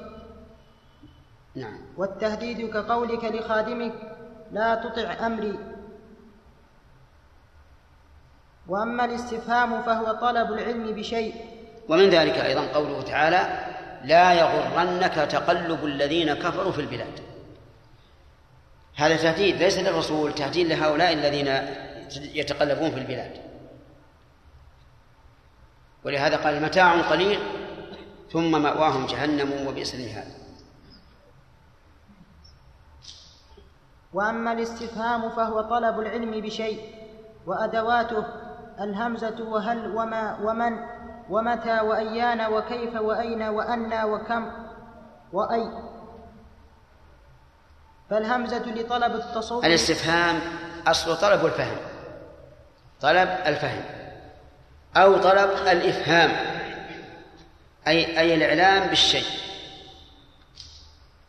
نعم. والتهديد كقولك لخادمك لا تطع أمري. وأما الاستفهام فهو طلب العلم بشيء. ومن ذلك أيضا قوله تعالى لا يغرنك تقلب الذين كفروا في البلاد. هذا تهديد ليس للرسول تهديد لهؤلاء الذين يتقلبون في البلاد. ولهذا قال متاع قليل ثم مأواهم جهنم وبئس المهاد. وأما الاستفهام فهو طلب العلم بشيء وأدواته الهمزة وهل وما ومن ومتى وأيان وكيف وأين وأنى وكم وأي. فالهمزة لطلب التصور الاستفهام أصل طلب الفهم. طلب الفهم. أو طلب الإفهام. أي أي الإعلام بالشيء.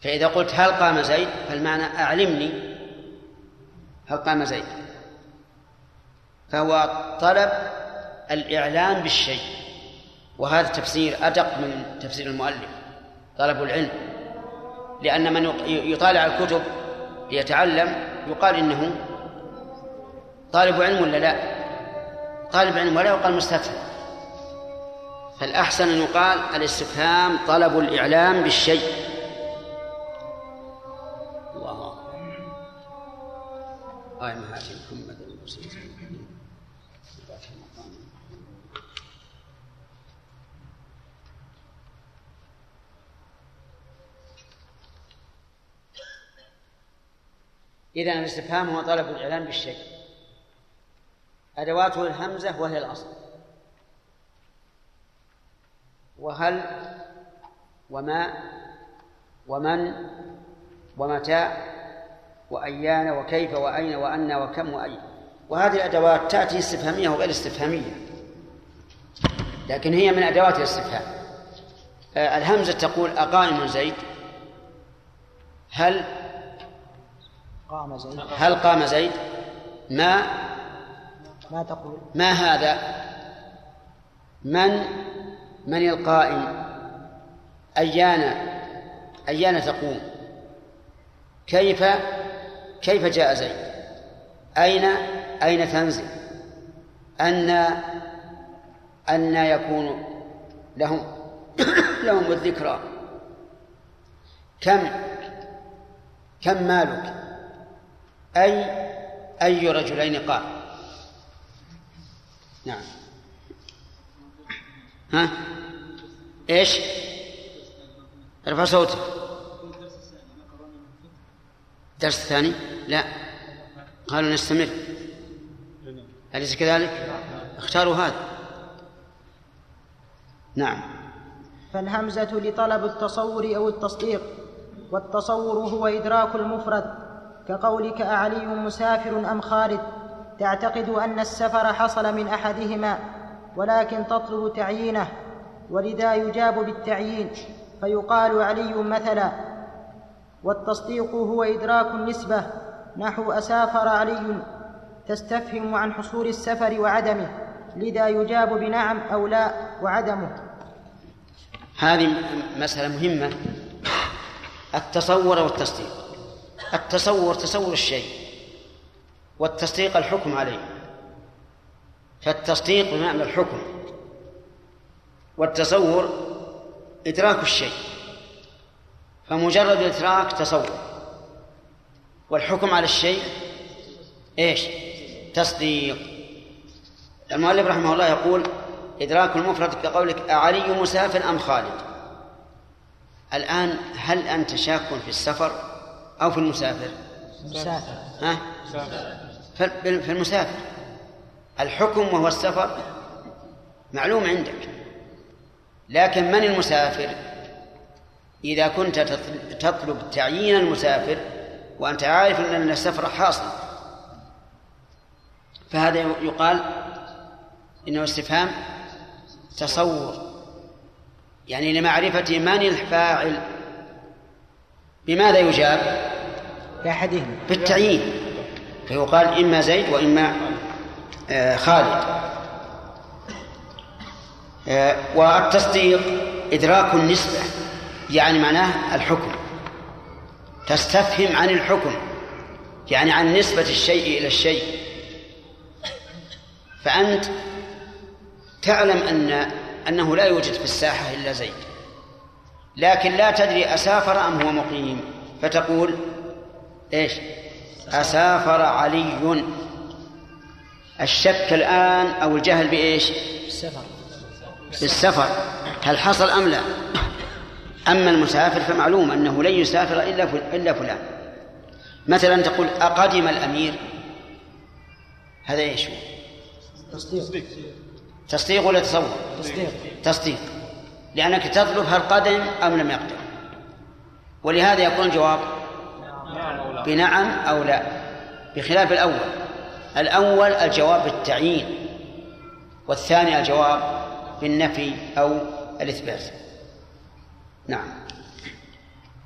فإذا قلت هل قام زيد فالمعنى أعلمني هل قام زيد. فهو طلب الإعلام بالشيء. وهذا تفسير أدق من تفسير المؤلف طلب العلم. لأن من يطالع الكتب ليتعلم يقال إنه طالب علم ولا لا؟ طالب علم ولا يقال مستفهم فالأحسن أن يقال الاستفهام طلب الإعلام بالشيء. الله. آية هذه محمد إذا الاستفهام هو طلب الإعلام بالشيء. أدواته الهمزة وهي الأصل. وهل وما ومن ومتى وأيان وكيف وأين وأن وكم وأين. وهذه الأدوات تأتي استفهامية وغير استفهامية. لكن هي من أدوات الاستفهام. آه، الهمزة تقول أقائم زيد. هل قام زيد. هل قام زيد؟ ما؟ ما تقول. ما هذا؟ من من القائم؟ أيان أيان تقوم؟ كيف كيف جاء زيد؟ أين أين تنزل؟ أن أن يكون لهم [COUGHS] لهم الذكرى. كم كم مالك؟ أي أي رجلين قال؟ نعم. ها؟ إيش؟ ارفع صوتك. الدرس الثاني لا. قالوا نستمر. أليس كذلك؟ اختاروا هذا. نعم. فالهمزة لطلب التصور أو التصديق والتصور هو إدراك المفرد كقولك أعلي مسافر أم خالد تعتقد أن السفر حصل من أحدهما. ولكن تطلب تعيينه ولذا يجاب بالتعيين. فيقال علي مثلا والتصديق هو إدراك النسبة نحو أسافر علي تستفهم عن حصول السفر وعدمه لذا يجاب بنعم أو لا وعدمه. هذه مسألة مهمة. التصور والتصديق. التصور تصور الشيء والتصديق الحكم عليه. فالتصديق بمعنى الحكم والتصور إدراك الشيء فمجرد الإدراك تصور والحكم على الشيء إيش؟ تصديق. المؤلف رحمه الله يقول إدراك المفرد كقولك أعلي مسافر أم خالد؟ الآن هل أنت شاك في السفر أو في المسافر؟ مسافر. ها؟ في في المسافر. الحكم وهو السفر معلوم عندك. لكن من المسافر؟ إذا كنت تطلب تعيين المسافر وأنت عارف أن السفر حاصل. فهذا يقال إنه استفهام تصور. يعني لمعرفة من الفاعل؟ بماذا يجاب؟ بأحدهما بالتعيين. فيقال إما زيد وإما آه، خالد. آه، والتصديق إدراك النسبة يعني معناه الحكم. تستفهم عن الحكم يعني عن نسبة الشيء إلى الشيء. فأنت تعلم أن أنه لا يوجد في الساحة إلا زيد. لكن لا تدري أسافر أم هو مقيم. فتقول إيش؟ أسافر علي. الشك الآن أو الجهل بإيش؟ السفر بالسفر. هل حصل أم لا؟ أما المسافر فمعلوم أنه لن يسافر إلا إلا فلان. مثلا تقول أقدم الأمير؟ هذا إيش؟ تصديق. تصديق ولا تصور؟ تصديق. تصديق. لأنك تطلب هل قدم أم لم يقدم. ولهذا يكون الجواب بنعم أو لا. بخلاف الأول. الأول الجواب بالتعيين والثاني الجواب بالنفي أو الإثبات. نعم.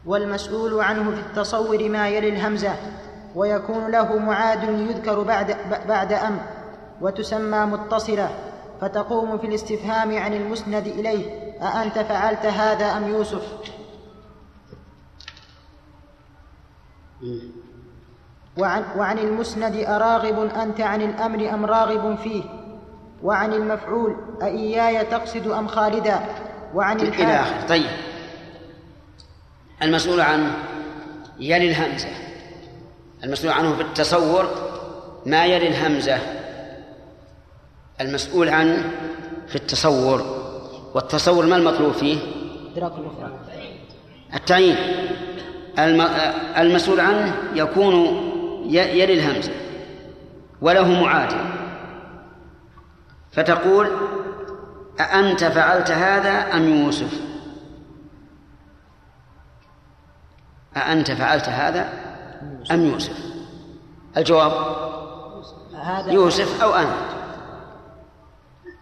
والمسؤول عنه في التصور ما يلي الهمزة ويكون له معاد يذكر بعد بعد أم وتسمى متصلة فتقوم في الاستفهام عن المسند إليه. أأنت فعلت هذا أم يوسف؟ وعن, وعن المسند أراغب أنت عن الأمر أم راغب فيه؟ وعن المفعول أإياي تقصد أم خالدا؟ وعن إلى الحال آخره طيب. المسؤول عنه يلي الهمزة. المسؤول عنه في التصور ما يلي الهمزة. المسؤول عنه في التصور. والتصور ما المطلوب فيه؟ إدراك المفرد التعيين. الم- المسؤول عنه يكون يلي الهمزة وله معادل فتقول أأنت فعلت هذا أم يوسف؟ أأنت فعلت هذا أم يوسف؟ الجواب يوسف أو أنت.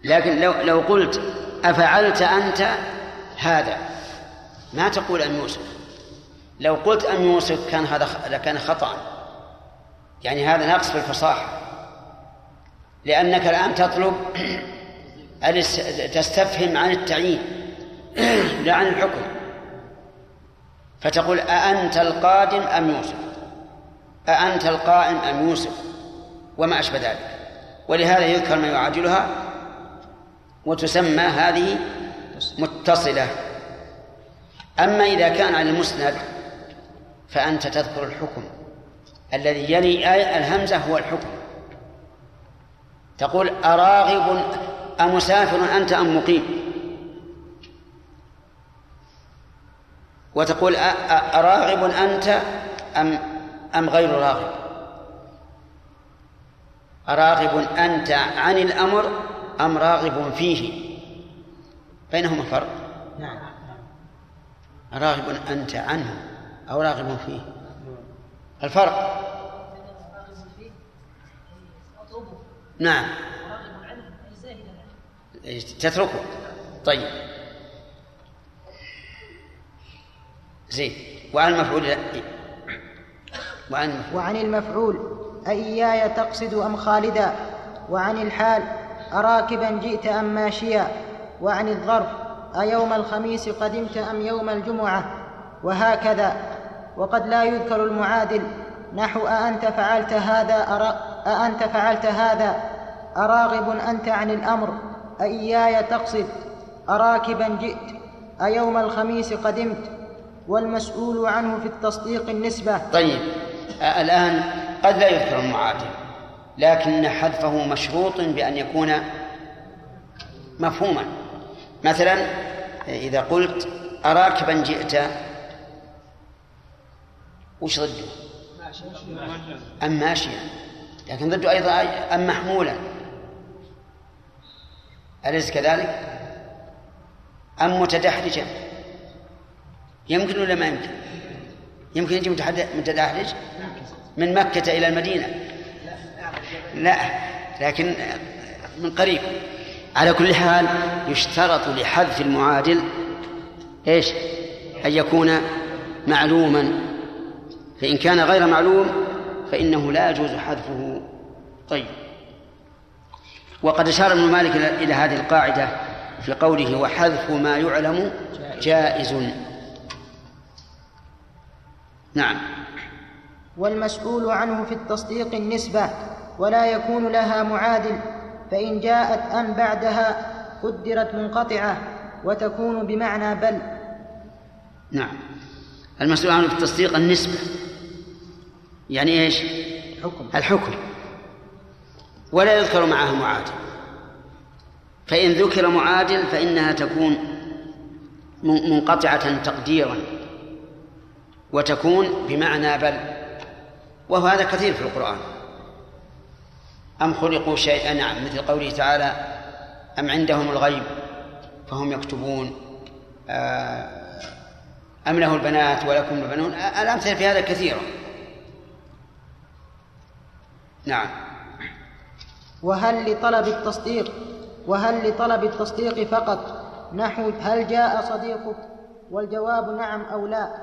لكن لو لو قلت أفعلت أنت هذا ما تقول أم يوسف؟ لو قلت أم يوسف كان هذا لكان خطأ. يعني هذا نقص في الفصاحة. لأنك الآن تطلب تستفهم عن التعيين لا عن الحكم. فتقول أأنت القادم أم يوسف؟ أأنت القائم أم يوسف؟ وما أشبه ذلك. ولهذا يذكر ما يعادلها وتسمى هذه متصلة. أما إذا كان على المسند فأنت تذكر الحكم. الذي يلي آية الهمزة هو الحكم. تقول أراغب أمسافر أنت أم مقيم؟ وتقول أراغب أنت أم أم غير راغب؟ أراغب أنت عن الأمر أم راغب فيه؟ بينهما فرق. نعم. راغب أنت عنه أو راغب فيه؟ الفرق. نعم. تتركه؟ طيب. زين. وعن المفعول وعن المفعول. وعن المفعول أإياي تقصد أم خالدا؟ وعن الحال أراكبا جئت أم ماشيا؟ وعن الظرف أيوم الخميس قدمت أم يوم الجمعة؟ وهكذا. وقد لا يذكر المعادل. نحو أأنت فعلت هذا أرا أأنت فعلت هذا. أراغب أنت عن الأمر. أإياي تقصد. أراكبا جئت. أيوم الخميس قدمت. والمسؤول عنه في التصديق النسبة. طيب الآن قد لا يذكر المعادل لكن حذفه مشروط بأن يكون مفهوما. مثلا إذا قلت أراكبا جئت وش ضده؟ أم ماشيا لكن ضده أيضا أم محمولا أليس كذلك؟ أم متدحرجا يمكن ولا ما يمكن؟ يمكن يجي متدحرج من مكة إلى المدينة لا لكن من قريب على كل حال يشترط لحذف المعادل إيش؟ أن يكون معلوما فإن كان غير معلوم فإنه لا يجوز حذفه. طيب. وقد أشار ابن مالك إلى هذه القاعدة في قوله وحذف ما يعلم جائز. نعم. والمسؤول عنه في التصديق النسبة ولا يكون لها معادل فإن جاءت أن بعدها قدرت منقطعة وتكون بمعنى بل. نعم. المسؤول عنه في التصديق النسبة. يعني إيش؟ حكم الحكم. ولا يذكر معه معادل فإن ذكر معادل فإنها تكون من- منقطعة تقديرا وتكون بمعنى بل. وهو هذا كثير في القرآن. أم خلقوا شيئا نعم مثل قوله تعالى أم عندهم الغيب فهم يكتبون آه، أم له البنات ولكم البنون. آه، الأمثلة في هذا كثيرة نعم. وهل لطلب التصديق وهل لطلب التصديق فقط؟ نحو هل جاء صديقك؟ والجواب نعم أو لا.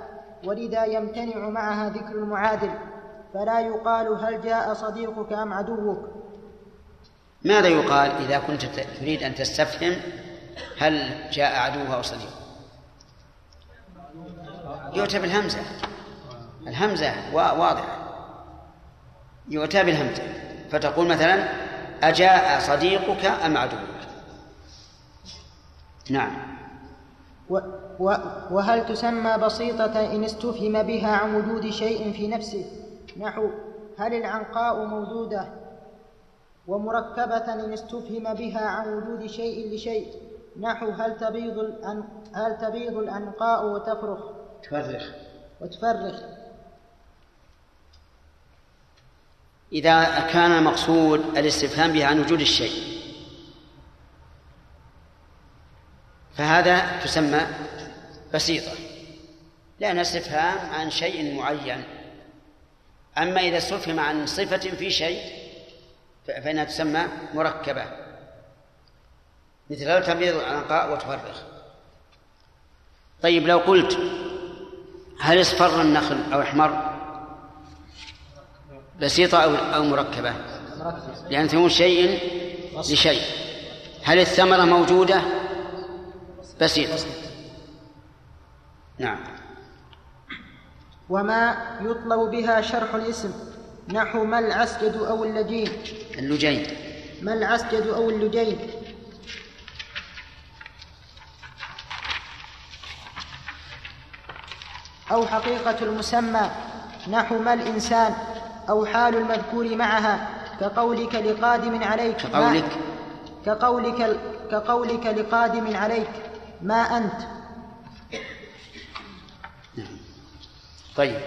ولذا يمتنع معها ذكر المعادل. فلا يقال هل جاء صديقك أم عدوك. ماذا يقال إذا كنت تريد أن تستفهم هل جاء عدوها أو صديقها يؤتى بالهمزة الهمزة وا- واضحة. يؤتى بالهمزة فتقول مثلا أجاء صديقك أم عدوك؟ نعم. و و وهل تسمى بسيطة إن استفهم بها عن وجود شيء في نفسه؟ نحو هل العنقاء موجودة؟ ومركبة إن استفهم بها عن وجود شيء لشيء. نحو هل تبيض الأن هل تبيض الأنقاء وتفرخ؟ تفرخ. وتفرخ. إذا كان المقصود الاستفهام به عن وجود الشيء. فهذا تسمى بسيطة. لأن استفهام عن شيء معين. أما إذا استفهم عن صفة في شيء فإنها تسمى مركبة. مثل تبيض العنقاء وتفرخ طيب لو قلت هل اصفر النخل أو احمر؟ بسيطة أو أو مركبة. لأن تكون شيء لشيء. هل الثمرة موجودة؟ بسيطة نعم. وما يطلب بها شرح الاسم نحو ما العسجد أو اللجين. اللجين. ما العسجد أو اللجين؟ أو حقيقة المسمى نحو ما الإنسان. أو حال المذكور معها كقولك لقادم عليك كقولك. كقولك كقولك لقادم عليك ما أنت؟ طيب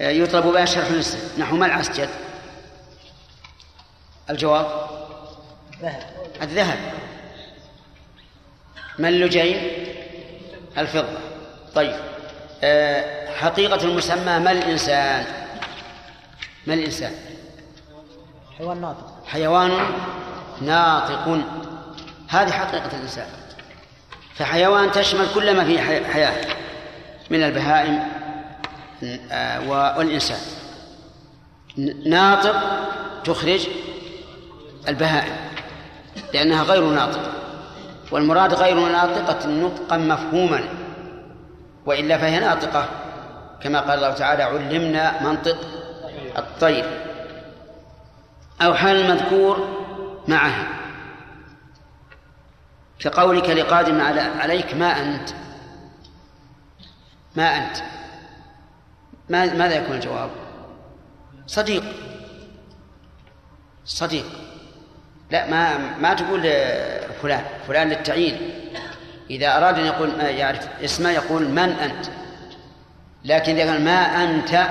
آه، يطلب بها شرح الاسم نحو ما العسجد الجواب؟ الذهب. ما اللجين الفضة. طيب آه، حقيقة المسمى ما الإنسان؟ ما الإنسان؟ حيوان ناطق. حيوان ناطق. هذه حقيقة الإنسان. فحيوان تشمل كل ما فيه حي- حياة من البهائم آه، والإنسان. ناطق تخرج البهائم لأنها غير ناطقة. والمراد غير ناطقة نطقا مفهوما. وإلا فهي ناطقة كما قال الله تعالى علمنا منطق الطير أو حال المذكور معها كقولك لقادم عليك ما أنت؟ ما أنت؟ ما ماذا يكون الجواب؟ صديق. صديق. لا ما ما تقول فلان فلان للتعيين. إذا أراد أن يقول يعرف اسمه يقول من أنت؟ لكن إذا قال ما أنت؟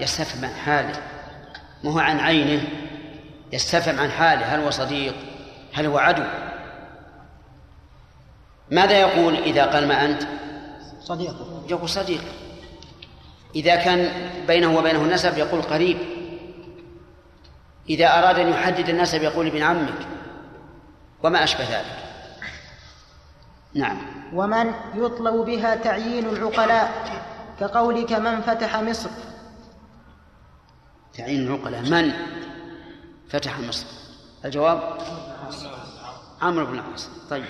يستفهم عن حاله ما هو عن عينه يستفهم عن حاله هل هو صديق هل هو عدو؟ ماذا يقول إذا قال ما أنت؟ صديق. يقول صديق. إذا كان بينه وبينه نسب يقول قريب. إذا أراد أن يحدد النسب يقول ابن عمك. وما أشبه ذلك. نعم. ومن يطلب بها تعيين العقلاء كقولك من فتح مصر؟ تعيين العقلاء من؟ فتح مصر. الجواب؟ عمرو بن العاص. طيب.